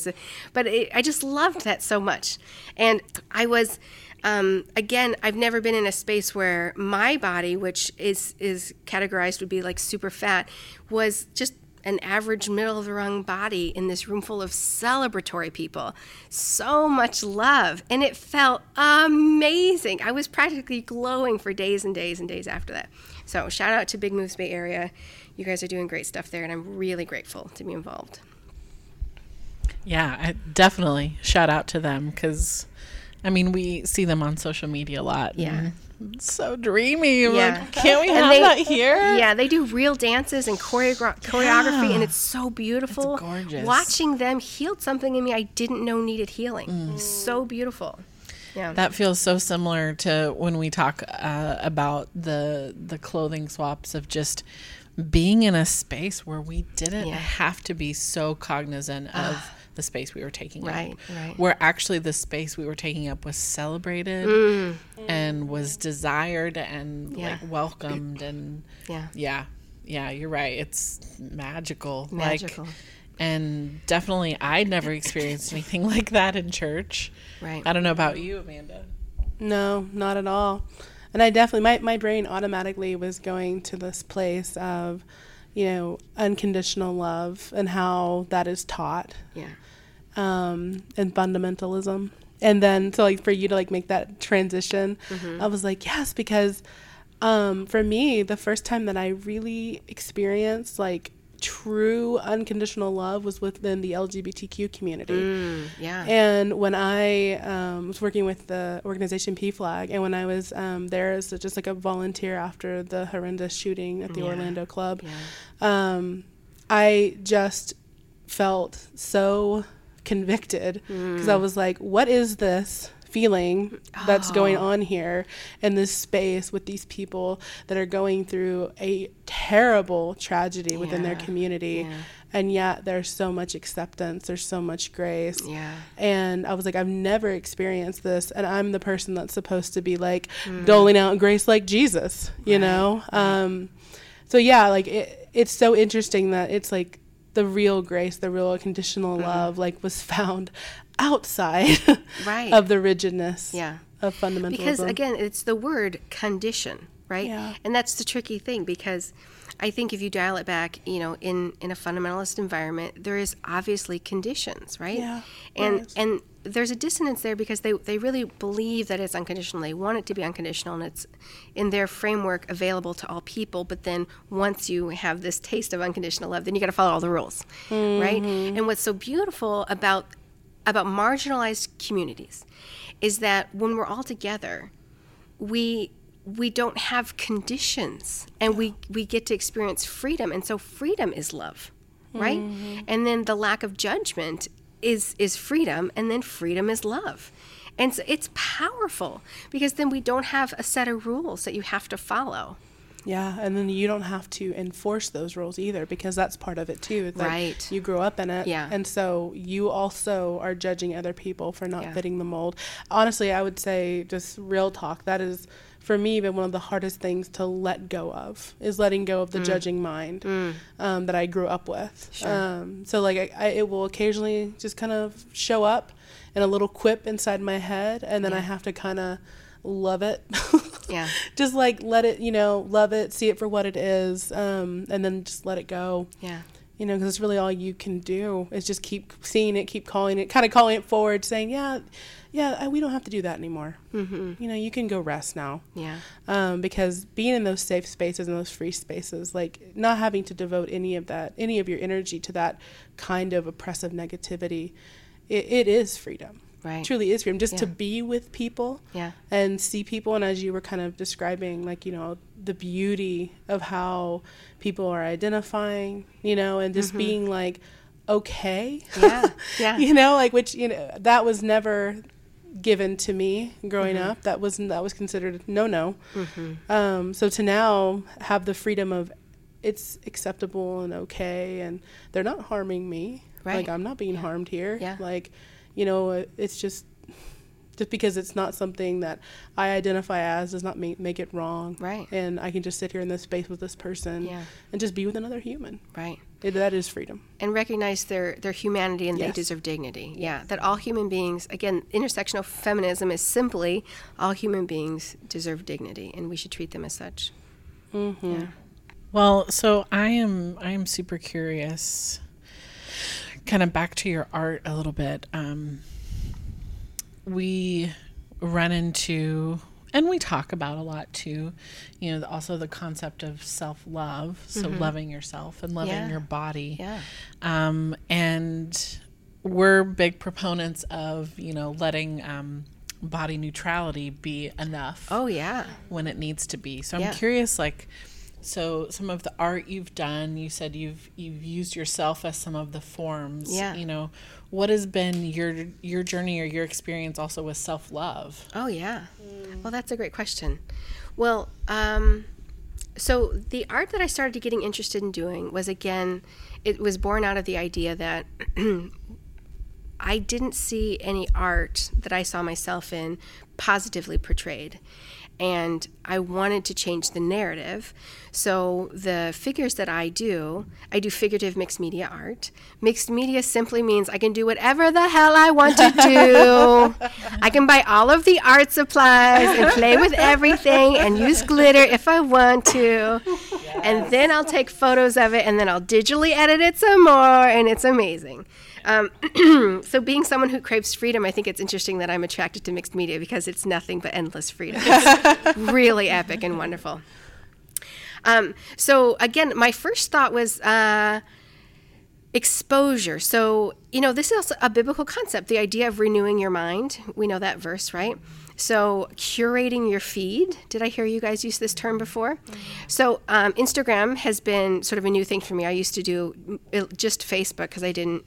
But it, I just loved that so much, and I was. Um, again, I've never been in a space where my body, which is is categorized would be like super fat, was just an average middle of the rung body in this room full of celebratory people. So much love. And it felt amazing. I was practically glowing for days and days and days after that. So, shout out to Big Moves Bay Area. You guys are doing great stuff there, and I'm really grateful to be involved. Yeah, I definitely shout out to them because, I mean, we see them on social media a lot. Yeah so dreamy. Yeah. Like, Can't we have they, that here? Yeah, they do real dances and choreogra- choreography, yeah. and it's so beautiful. It's gorgeous. Watching them healed something in me I didn't know needed healing. Mm. So beautiful. Yeah. That feels so similar to when we talk uh, about the the clothing swaps of just being in a space where we didn't yeah. have to be so cognizant of the space we were taking right, up. Right. Where actually the space we were taking up was celebrated mm. and was desired and yeah. like welcomed and yeah. Yeah. Yeah, you're right. It's magical. Magical. Like and definitely I'd never experienced anything like that in church. Right. I don't know about you, Amanda. No, not at all. And I definitely my, my brain automatically was going to this place of you know, unconditional love and how that is taught. Yeah. Um, and fundamentalism. And then, so like for you to like make that transition, mm-hmm. I was like, yes, because um, for me, the first time that I really experienced like true unconditional love was within the LGBTQ community. Mm, yeah. And when I um, was working with the organization PFLAG, and when I was um, there as just like a volunteer after the horrendous shooting at the yeah. Orlando club, yeah. um, I just felt so convicted because mm. I was like, what is this? feeling that's oh. going on here in this space with these people that are going through a terrible tragedy yeah. within their community. Yeah. And yet there's so much acceptance, there's so much grace. Yeah. And I was like, I've never experienced this. And I'm the person that's supposed to be like mm. doling out grace like Jesus, you right. know? Um, so yeah, like it, it's so interesting that it's like the real grace, the real unconditional mm-hmm. love, like was found outside right. of the rigidness yeah. of fundamentalism. Because again, it's the word condition, right? Yeah. And that's the tricky thing because I think if you dial it back, you know, in in a fundamentalist environment, there is obviously conditions, right? Yeah, And is. and there's a dissonance there because they they really believe that it's unconditional. They want it to be unconditional, and it's in their framework available to all people. But then once you have this taste of unconditional love, then you got to follow all the rules, right? Mm-hmm. And what's so beautiful about about marginalized communities is that when we're all together, we we don't have conditions and we we get to experience freedom and so freedom is love right mm-hmm. and then the lack of judgment is is freedom and then freedom is love and so it's powerful because then we don't have a set of rules that you have to follow Yeah, and then you don't have to enforce those rules either because that's part of it too. It's like Right. You grew up in it. Yeah. And so you also are judging other people for not Yeah. fitting the mold. Honestly, I would say just real talk, that is for me been one of the hardest things to let go of is letting go Mm. of the judging mind um, that I grew up with. Um, so like I, I, it will occasionally just kind of show up in a little quip inside my head, and then I have to kind of love it. Yeah. just like let it, you know, love it, see it for what it is, um, and then just let it go. yeah You know, because it's really all you can do is just keep seeing it, keep calling it, kind of calling it forward, saying, "Yeah, yeah, I, we don't have to do that anymore. Mm-hmm. You know, you can go rest now." yeah um, because being in those safe spaces and those free spaces, like not having to devote any of that, any of your energy to that kind of oppressive negativity, it, it is freedom. Right. Truly is freedom. Just to be with people Yeah. and see people. And as you were kind of describing, like, you know, the beauty of how people are identifying, you know, and just being like, okay. Mm-hmm. Yeah, yeah. you know, like, which, you know, that was never given to me growing Mm-hmm. up. That was that was considered no no. Um, so to now have the freedom of it's acceptable and okay, and they're not harming me. Right. Like I'm not being harmed here. Yeah. Like, you know, it's just just because it's not something that I identify as does not make make it wrong. Right. And I can just sit here in this space with this person Yeah. and just be with another human. right It, that is freedom. and recognize their their humanity and they deserve dignity. Yeah, that all human beings again, intersectional feminism is simply all human beings deserve dignity and we should treat them as such. Mm-hmm. Yeah. Well, so I am I am super curious. Kind of back to your art a little bit. Um, we run into and we talk about a lot too. You know, also the concept of self love, so loving yourself and loving Mm-hmm. Yeah. your body. Yeah. Um, and we're big proponents of you know letting um, body neutrality be enough Oh yeah. when it needs to be. So I'm Yeah. curious, like, so some of the art you've done, you said you've you've used yourself as some of the forms. Yeah. You know, what has been your your journey or your experience also with self love? Oh yeah. Well, that's a great question. Well, um, so the art that I started getting interested in doing was again, it was born out of the idea that I didn't see any art that I saw myself in positively portrayed. And I wanted to change the narrative. So, the figures that I do, I do figurative mixed media art. Mixed media simply means I can do whatever the hell I want to do. I can buy all of the art supplies and play with everything and use glitter if I want to. And then I'll take photos of it and then I'll digitally edit it some more, and it's amazing. Um, so, being someone who craves freedom, I think it's interesting that I'm attracted to mixed media because it's nothing but endless freedom. It's really epic and wonderful. Um, so, again, my first thought was uh, exposure. So, you know, this is a biblical concept the idea of renewing your mind. We know that verse, right? So, curating your feed. Did I hear you guys use this term before? So, um, Instagram has been sort of a new thing for me. I used to do mm, just Facebook because I didn't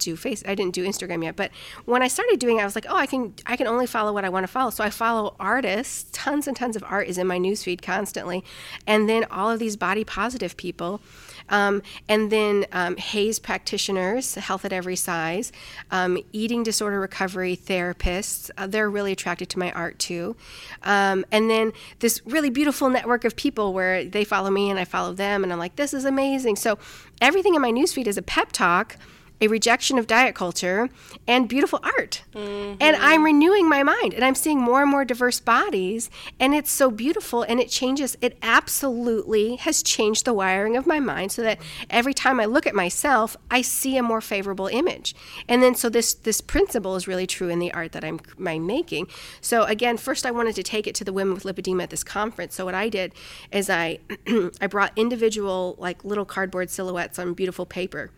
do face I didn't do Instagram yet but when I started doing it I was like oh I can I can only follow what I want to follow. So I follow artists tons and tons of art is in my newsfeed constantly and then all of these body positive people um, and then um, HAES practitioners health at every size um, eating disorder recovery therapists uh, they're really attracted to my art too. Um, and then this really beautiful network of people where they follow me and I follow them and I'm like this is amazing. So everything in my newsfeed is a pep talk a rejection of diet culture, and beautiful art. Mm-hmm. And I'm renewing my mind and I'm seeing more and more diverse bodies. And it's so beautiful and it changes. It absolutely has changed the wiring of my mind so that every time I look at myself, I see a more favorable image. And then so this this principle is really true in the art that I'm, I'm making. So again, first I wanted to take it to the women with lipedema at this conference. So what I did is I I brought individual like little cardboard silhouettes on beautiful paper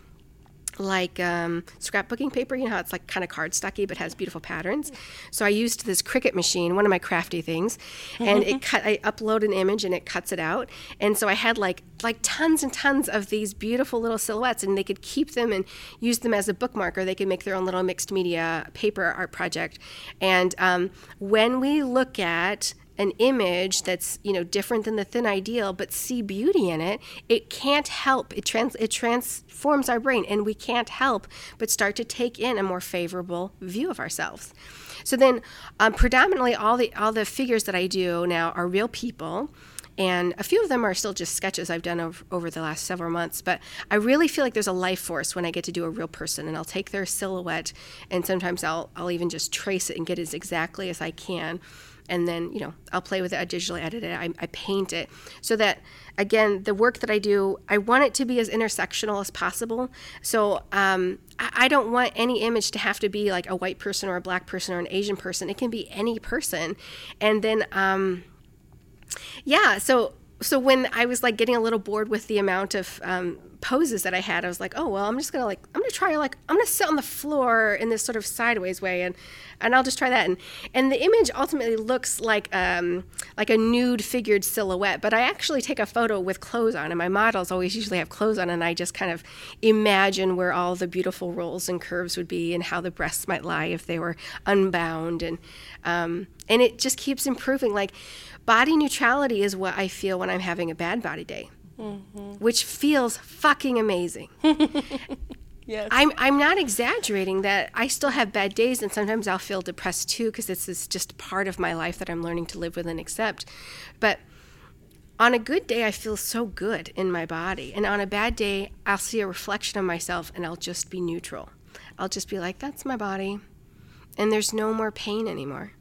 like um, scrapbooking paper. You know how it's like kind of cardstocky but has beautiful patterns. So I used this Cricut machine, one of my crafty things, and it cut. I upload an image and it cuts it out. And so I had like like tons and tons of these beautiful little silhouettes, and they could keep them and use them as a bookmark, or they could make their own little mixed media paper art project. And um, when we look at an image that's you know different than the thin ideal but see beauty in it it can't help it trans it transforms our brain and we can't help but start to take in a more favorable view of ourselves so then um, predominantly all the all the figures that i do now are real people and a few of them are still just sketches I've done over, over the last several months. But I really feel like there's a life force when I get to do a real person, and I'll take their silhouette, and sometimes I'll I'll even just trace it and get as exactly as I can and then you know i'll play with it i digitally edit it I, I, paint it. So that again the work that i do i want it to be as intersectional as possible. So um, I, I, don't want any image to have to be like a white person or a black person or an asian person. It can be any person. And then um, yeah so so when I was like getting a little bored with the amount of um, poses that I had, I was like, oh well, I'm just gonna like I'm gonna try like I'm gonna sit on the floor in this sort of sideways way, and and I'll just try that. And and the image ultimately looks like um, like a nude figured silhouette, but I actually take a photo with clothes on, and my models always usually have clothes on, and I just kind of imagine where all the beautiful rolls and curves would be, and how the breasts might lie if they were unbound, and um, and it just keeps improving. Like body neutrality is what I feel when I'm having a bad body day, mm-hmm. which feels fucking amazing. yes. I'm, I'm not exaggerating that I still have bad days and sometimes I'll feel depressed too because this is just part of my life that I'm learning to live with and accept. But on a good day, I feel so good in my body. And on a bad day, I'll see a reflection of myself and I'll just be neutral. I'll just be like, that's my body. And there's no more pain anymore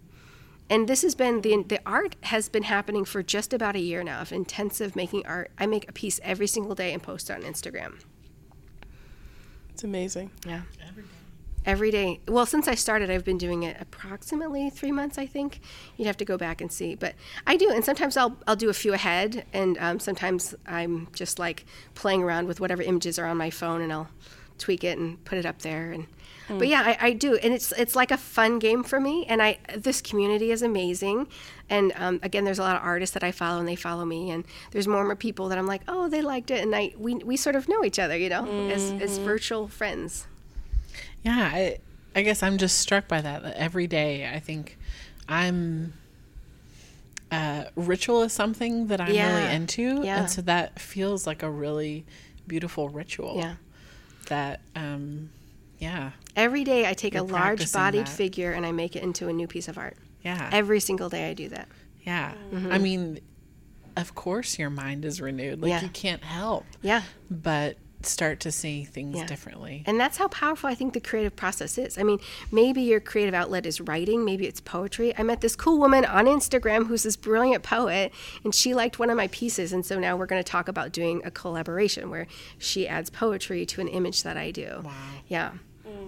and this has been the the art has been happening for just about a year now of intensive making art. I make a piece every single day and post on Instagram. It's amazing. Yeah. Every day. Every day. Well, since I started, I've been doing it approximately three months. I think you'd have to go back and see, but I do. And sometimes I'll I'll do a few ahead, and um, sometimes I'm just like playing around with whatever images are on my phone, and I'll tweak it and put it up there and mm. but yeah I, I, do and it's it's like a fun game for me and i this community is amazing and um, again there's a lot of artists that i follow and they follow me and there's more and more people that i'm like oh they liked it and i we, we sort of know each other you know mm-hmm. as, as mm-hmm. virtual friends yeah I, I guess i'm just struck by that, that every day i think i'm uh, ritual is something that i'm yeah. really into yeah. and so that feels like a really beautiful ritual yeah that um, yeah every day i take a large bodied that. figure and i make it into a new piece of art yeah every single day i do that yeah mm-hmm. i mean of course your mind is renewed like yeah. you can't help yeah but start to see things yeah. differently. And that's how powerful I think the creative process is. I mean, maybe your creative outlet is writing, maybe it's poetry. I met this cool woman on Instagram who's this brilliant poet, and she liked one of my pieces. And so now we're going to talk about doing a collaboration where she adds poetry to an image that I do. Wow. Yeah.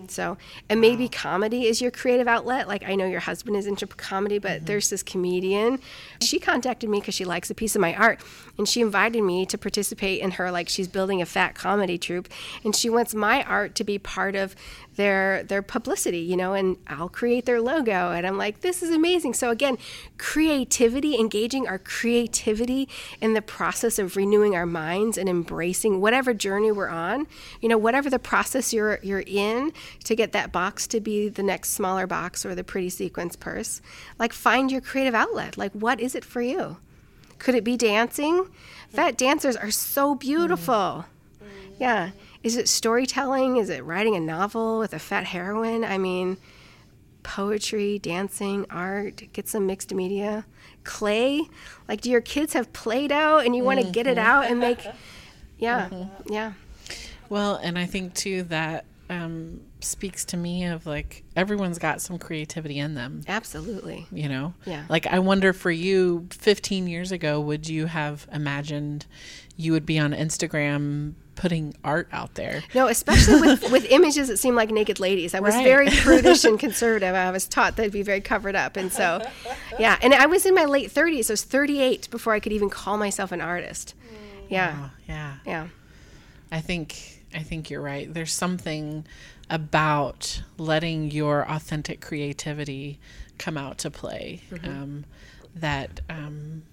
So, and maybe wow. comedy is your creative outlet. Like I know your husband is into comedy, but mm-hmm. there's this comedian. She contacted me because she likes a piece of my art, and she invited me to participate in her like she's building a fat comedy troupe, and she wants my art to be part of their their publicity, you know, and I'll create their logo. And I'm like, this is amazing. So again, creativity, engaging our creativity in the process of renewing our minds and embracing whatever journey we're on, you know, whatever the process you're you're in to get that box to be the next smaller box or the pretty sequence purse. Like find your creative outlet. Like what is it for you? Could it be dancing? Fat dancers are so beautiful. Mm. Yeah is it storytelling? Is it writing a novel with a fat heroine? I mean, poetry, dancing, art, get some mixed media. Clay? Like, do your kids have Play Doh and you want to mm-hmm. get it out and make. Yeah, mm-hmm. yeah. Well, and I think too that um, speaks to me of like everyone's got some creativity in them. Absolutely. You know, Yeah. Like I wonder for you, 15 years ago, would you have imagined you would be on Instagram putting art out there? No, especially with, with images that seem like naked ladies. I was Right. very prudish and conservative. I was taught that would be very covered up. And so, yeah. And I was in my late 30s. I was 38 before I could even call myself an artist. Mm. Yeah. Oh, yeah. Yeah. I think I think you're right. There's something about letting your authentic creativity come out to play Mm-hmm. um, that um,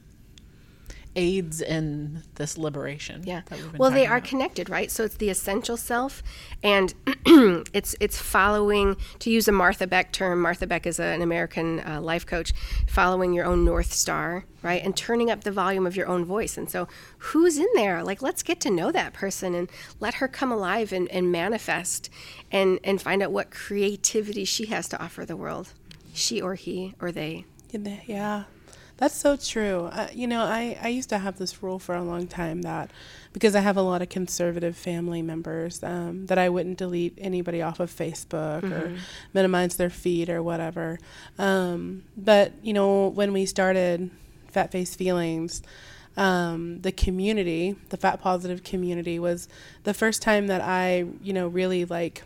aids in this liberation. Yeah. that we've been Well, they are about. connected, right? So it's the essential self, and it's it's following. To use a Martha Beck term, Martha Beck is a, an American uh, life coach. Following your own north star, right, and turning up the volume of your own voice. And so, who's in there? Like, let's get to know that person and let her come alive and, and manifest, and and find out what creativity she has to offer the world. She or he or they. Yeah, that's so true. Uh, you know, I, I used to have this rule for a long time that because I have a lot of conservative family members, um, that I wouldn't delete anybody off of Facebook or minimize their feed or whatever. Um, but, you know, when we started Fat Face Feelings, um, the community, the fat positive community, was the first time that I, you know, really like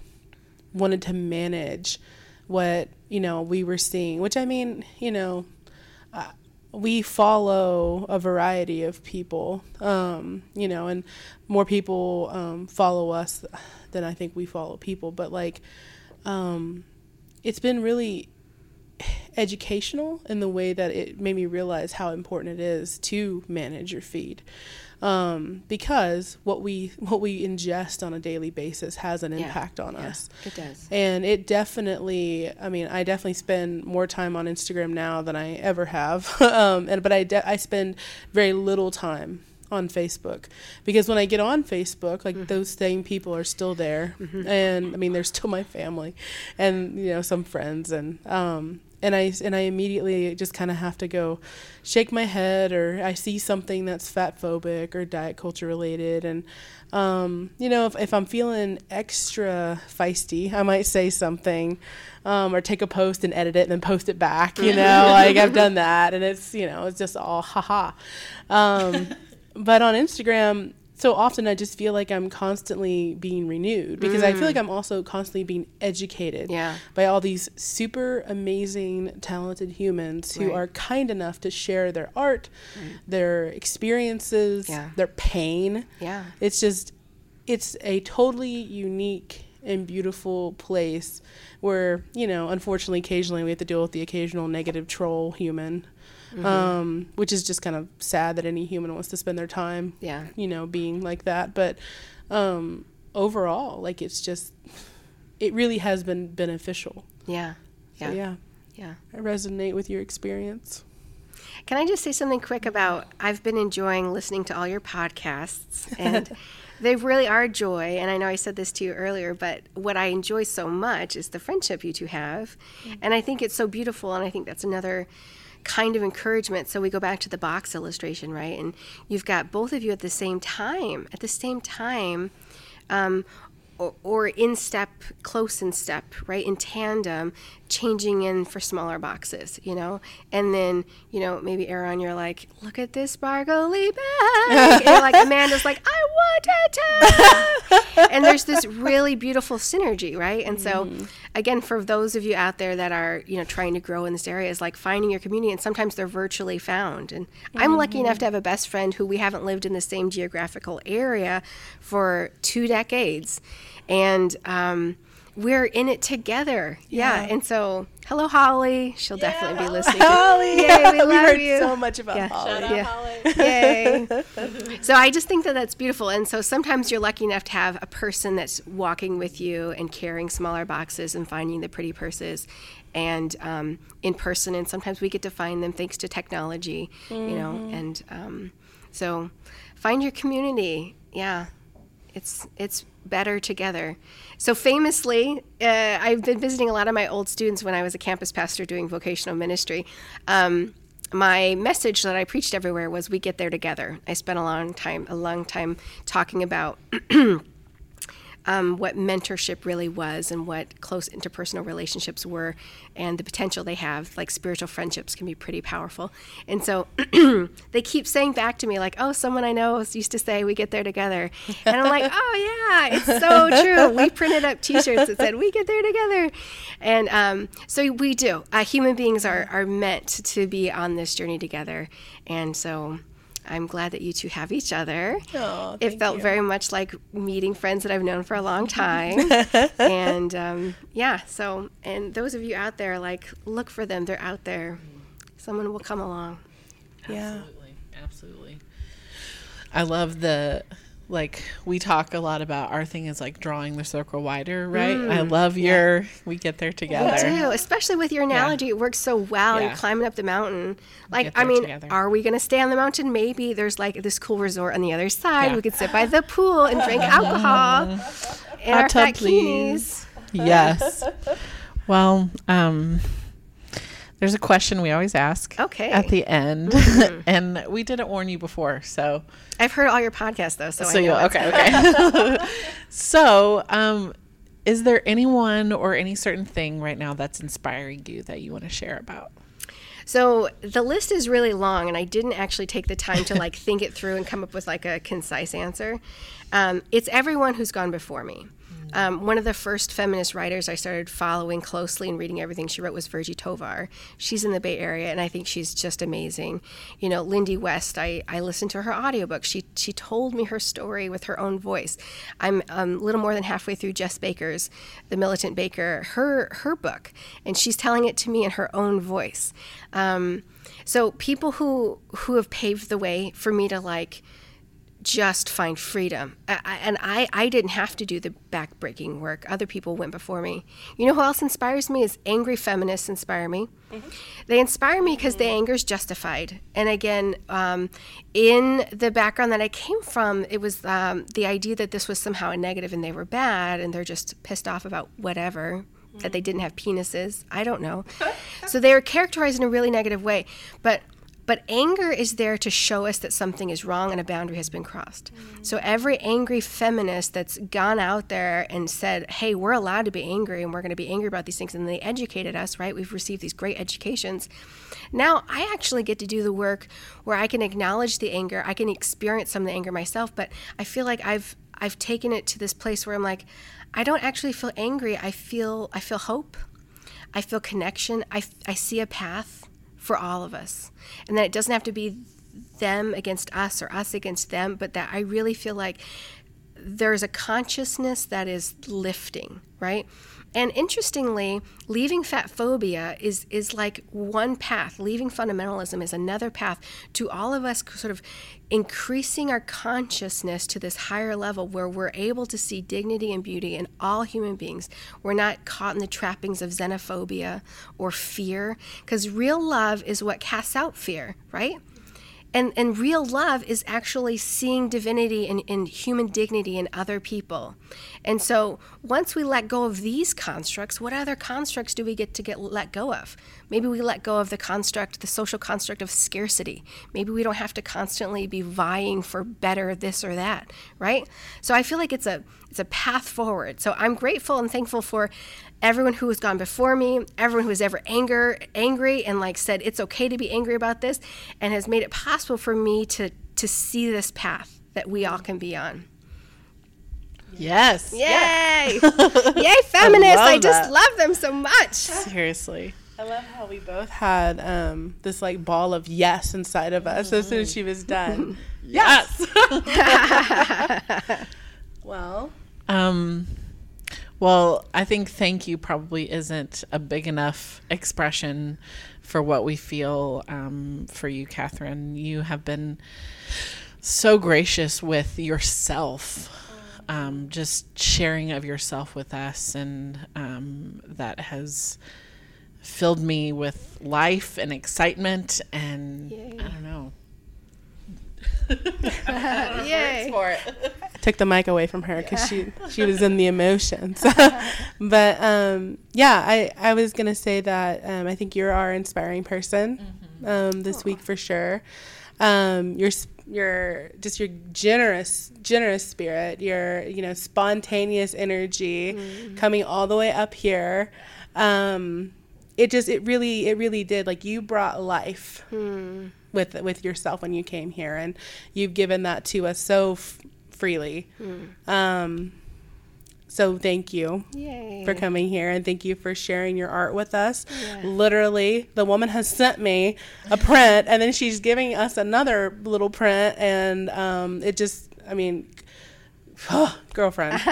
wanted to manage what you know we were seeing which i mean you know uh, we follow a variety of people um, you know and more people um, follow us than i think we follow people but like um, it's been really educational in the way that it made me realize how important it is to manage your feed um, because what we what we ingest on a daily basis has an Yeah. impact on Yeah, us. it does. and it definitely i mean i definitely spend more time on instagram now than i ever have. Um, and but i de- i spend very little time on facebook because when i get on facebook like those same people are still there. And i mean they're still my family and you know some friends and um and I and I immediately just kind of have to go shake my head or I see something that's fat phobic or diet culture related and um, you know if, if I'm feeling extra feisty I might say something um, or take a post and edit it and then post it back you know like I've done that and it's you know it's just all haha. Um, but on Instagram so often I just feel like I'm constantly being renewed because I feel like mm. I'm also constantly being educated Yeah. by all these super amazing, talented humans who Right. are kind enough to share their art, their experiences, Yeah. their pain. Yeah. It's just, it's a totally unique and beautiful place where, you know, unfortunately, occasionally we have to deal with the occasional negative troll human. Mm-hmm. Um, which is just kind of sad that any human wants to spend their time, Yeah. you know, being like that. But um, overall, like it's just, it really has been beneficial. Yeah. So, Yeah. yeah, Yeah. I resonate with your experience. Can I just say something quick about I've been enjoying listening to all your podcasts and they really are joy and I know I said this to you earlier but what I enjoy so much is the friendship you two have and I think it's so beautiful and I think that's another kind of encouragement so we go back to the box illustration right and you've got both of you at the same time at the same time um, or, or in step, close in step, right, in tandem, changing in for smaller boxes, you know? And then, you know, maybe Erin, you're like, look at this sparkly bag. and like Amanda's like, I wanted to. and there's this really beautiful synergy, right? And so, again, for those of you out there that are, you know, trying to grow in this area, is like finding your community, and sometimes they're virtually found. And I'm lucky enough to have a best friend who we haven't lived in the same geographical area for two decades, and um, we're in it together. Yeah. Yeah. And so, hello, Holly. She'll definitely be listening. Holly, Yay, yeah, we we heard you. so much about Yeah. Holly. Shout out, Holly! Yay. so I just think that that's beautiful. And so sometimes you're lucky enough to have a person that's walking with you and carrying smaller boxes and finding the pretty purses and um, in person. And sometimes we get to find them thanks to technology, you know. And um, so find your community. Yeah. It's, it's better together. So famously, uh, I've been visiting a lot of my old students when I was a campus pastor doing vocational ministry. Um, my message that I preached everywhere was we get there together. I spent a long time, a long time talking about um, what mentorship really was and what close interpersonal relationships were and the potential they have. Like spiritual friendships can be pretty powerful. And so they keep saying back to me, like, oh, someone I know used to say, we get there together. And I'm like, oh, yeah, it's so true. We printed up t shirts that said, we get there together. And um, so we do. Uh, human beings are, are meant to be on this journey together. And so I'm glad that you two have each other. Oh, it felt you. very much like meeting friends that I've known for a long time. and um, yeah, so, and those of you out there, like, look for them. They're out there. Someone will come along. Yeah. Absolutely. Absolutely. I love the like we talk a lot about our thing is like drawing the circle wider, right? I love your we get there We together. do, especially with your analogy. It works so well. Yeah. You're climbing up the mountain. Like, I mean, together. are we going to stay on the mountain? Maybe there's like this cool resort on the other side. Yeah. We could sit by the pool and drink alcohol. our Hot tub, fat please. bikinis. Yes. Well, um there's a question we always ask Okay. at the end, and we didn't warn you before, so I've heard all your podcasts though, so, so I you okay okay. so, um, is there anyone or any certain thing right now that's inspiring you that you want to share about? So the list is really long, and I didn't actually take the time to like think it through and come up with like a concise answer. Um, it's everyone who's gone before me. Um, one of the first feminist writers I started following closely and reading everything she wrote was Virgie Tovar. She's in the Bay Area, and I think she's just amazing. You know, Lindy West. I, I listened to her audiobook. She she told me her story with her own voice. I'm um, a little more than halfway through Jess Baker's, The Militant Baker, her her book, and she's telling it to me in her own voice. Um, so people who who have paved the way for me to like just find freedom. I, I- and I, I didn't have to do the backbreaking work. Other people went before me. You know who else inspires me? Is angry feminists inspire me. They inspire me because the anger is justified. And again, um, in the background that I came from, it was um, the idea that this was somehow a negative and they were bad and they're just pissed off about whatever. That they didn't have penises. I don't know. so they were characterized in a really negative way. But but anger is there to show us that something is wrong and a boundary has been crossed. So every angry feminist that's gone out there and said, hey, we're allowed to be angry and we're going to be angry about these things, and they educated us, right? We've received these great educations. Now I actually get to do the work where I can acknowledge the anger, I can experience some of the anger myself, but I feel like I've I've taken it to this place where I'm like, I don't actually feel angry. I feel I feel hope. I feel connection. I, I see a path for all of us. And that it doesn't have to be them against us or us against them, but that I really feel like there's a consciousness that is lifting, right? And interestingly, leaving fat phobia is is like one path. Leaving fundamentalism is another path to all of us sort of increasing our consciousness to this higher level where we're able to see dignity and beauty in all human beings. We're not caught in the trappings of xenophobia or fear because real love is what casts out fear, right? And, and real love is actually seeing divinity and, and human dignity in other people. And so once we let go of these constructs, what other constructs do we get to get let go of? Maybe we let go of the construct, the social construct of scarcity. Maybe we don't have to constantly be vying for better this or that, right? So I feel like it's a it's a path forward. So I'm grateful and thankful for everyone who has gone before me, everyone who has ever anger angry and like said it's okay to be angry about this and has made it possible for me to to see this path that we all can be on. Yes. Yay! Yay feminists. I, love just that. love them so much. Seriously. I love how we both had um, this like ball of yes inside of us as soon as she was done. Yes. Well, Um, well, I think thank you probably isn't a big enough expression for what we feel um, for you, Kathryn. You have been so gracious with yourself, um, just sharing of yourself with us, and um, that has filled me with life and excitement, and Yay. I don't know. Yay. for it. I took the mic away from her because she she was in the emotions. but um, yeah, I I was gonna say that um, I think you're our inspiring person. um, this week for sure. Um, your s- your just your generous generous spirit, your you know spontaneous energy coming all the way up here. Um, it just it really it really did like you brought life with with yourself when you came here, and you've given that to us so f- freely. Um, so thank you Yay. for coming here and thank you for sharing your art with us. Literally, the woman has sent me a print and then she's giving us another little print and um, it just, I mean, girlfriend,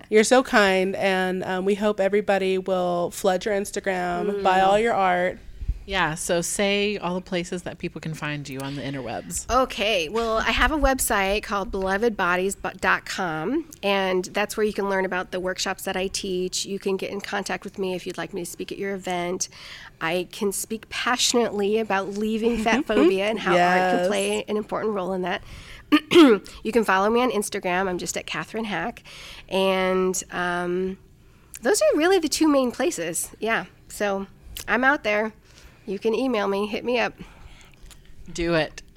you're so kind and um, we hope everybody will flood your Instagram, buy all your art. Yeah. So say all the places that people can find you on the interwebs. Okay, well, I have a website called belovedbodies.com, and that's where you can learn about the workshops that I teach. You can get in contact with me if you'd like me to speak at your event. I can speak passionately about leaving fat phobia and how art can play an important role in that. you can follow me on Instagram. I'm just at Kathryn Hack. And um, those are really the two main places. Yeah, so I'm out there. You can email me, hit me up. Do it.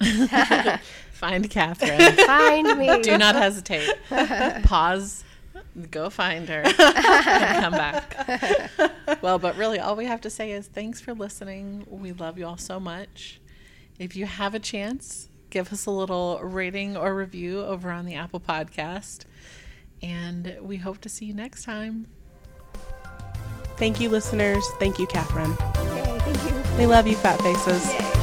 find Kathryn. Find me. Do not hesitate. Pause. Go find her. and come back. Well, but really, all we have to say is thanks for listening. We love you all so much. If you have a chance, give us a little rating or review over on the Apple Podcast. And we hope to see you next time. Thank you, listeners. Thank you, Kathryn. Yay, thank you. We love you, fat faces. Yay.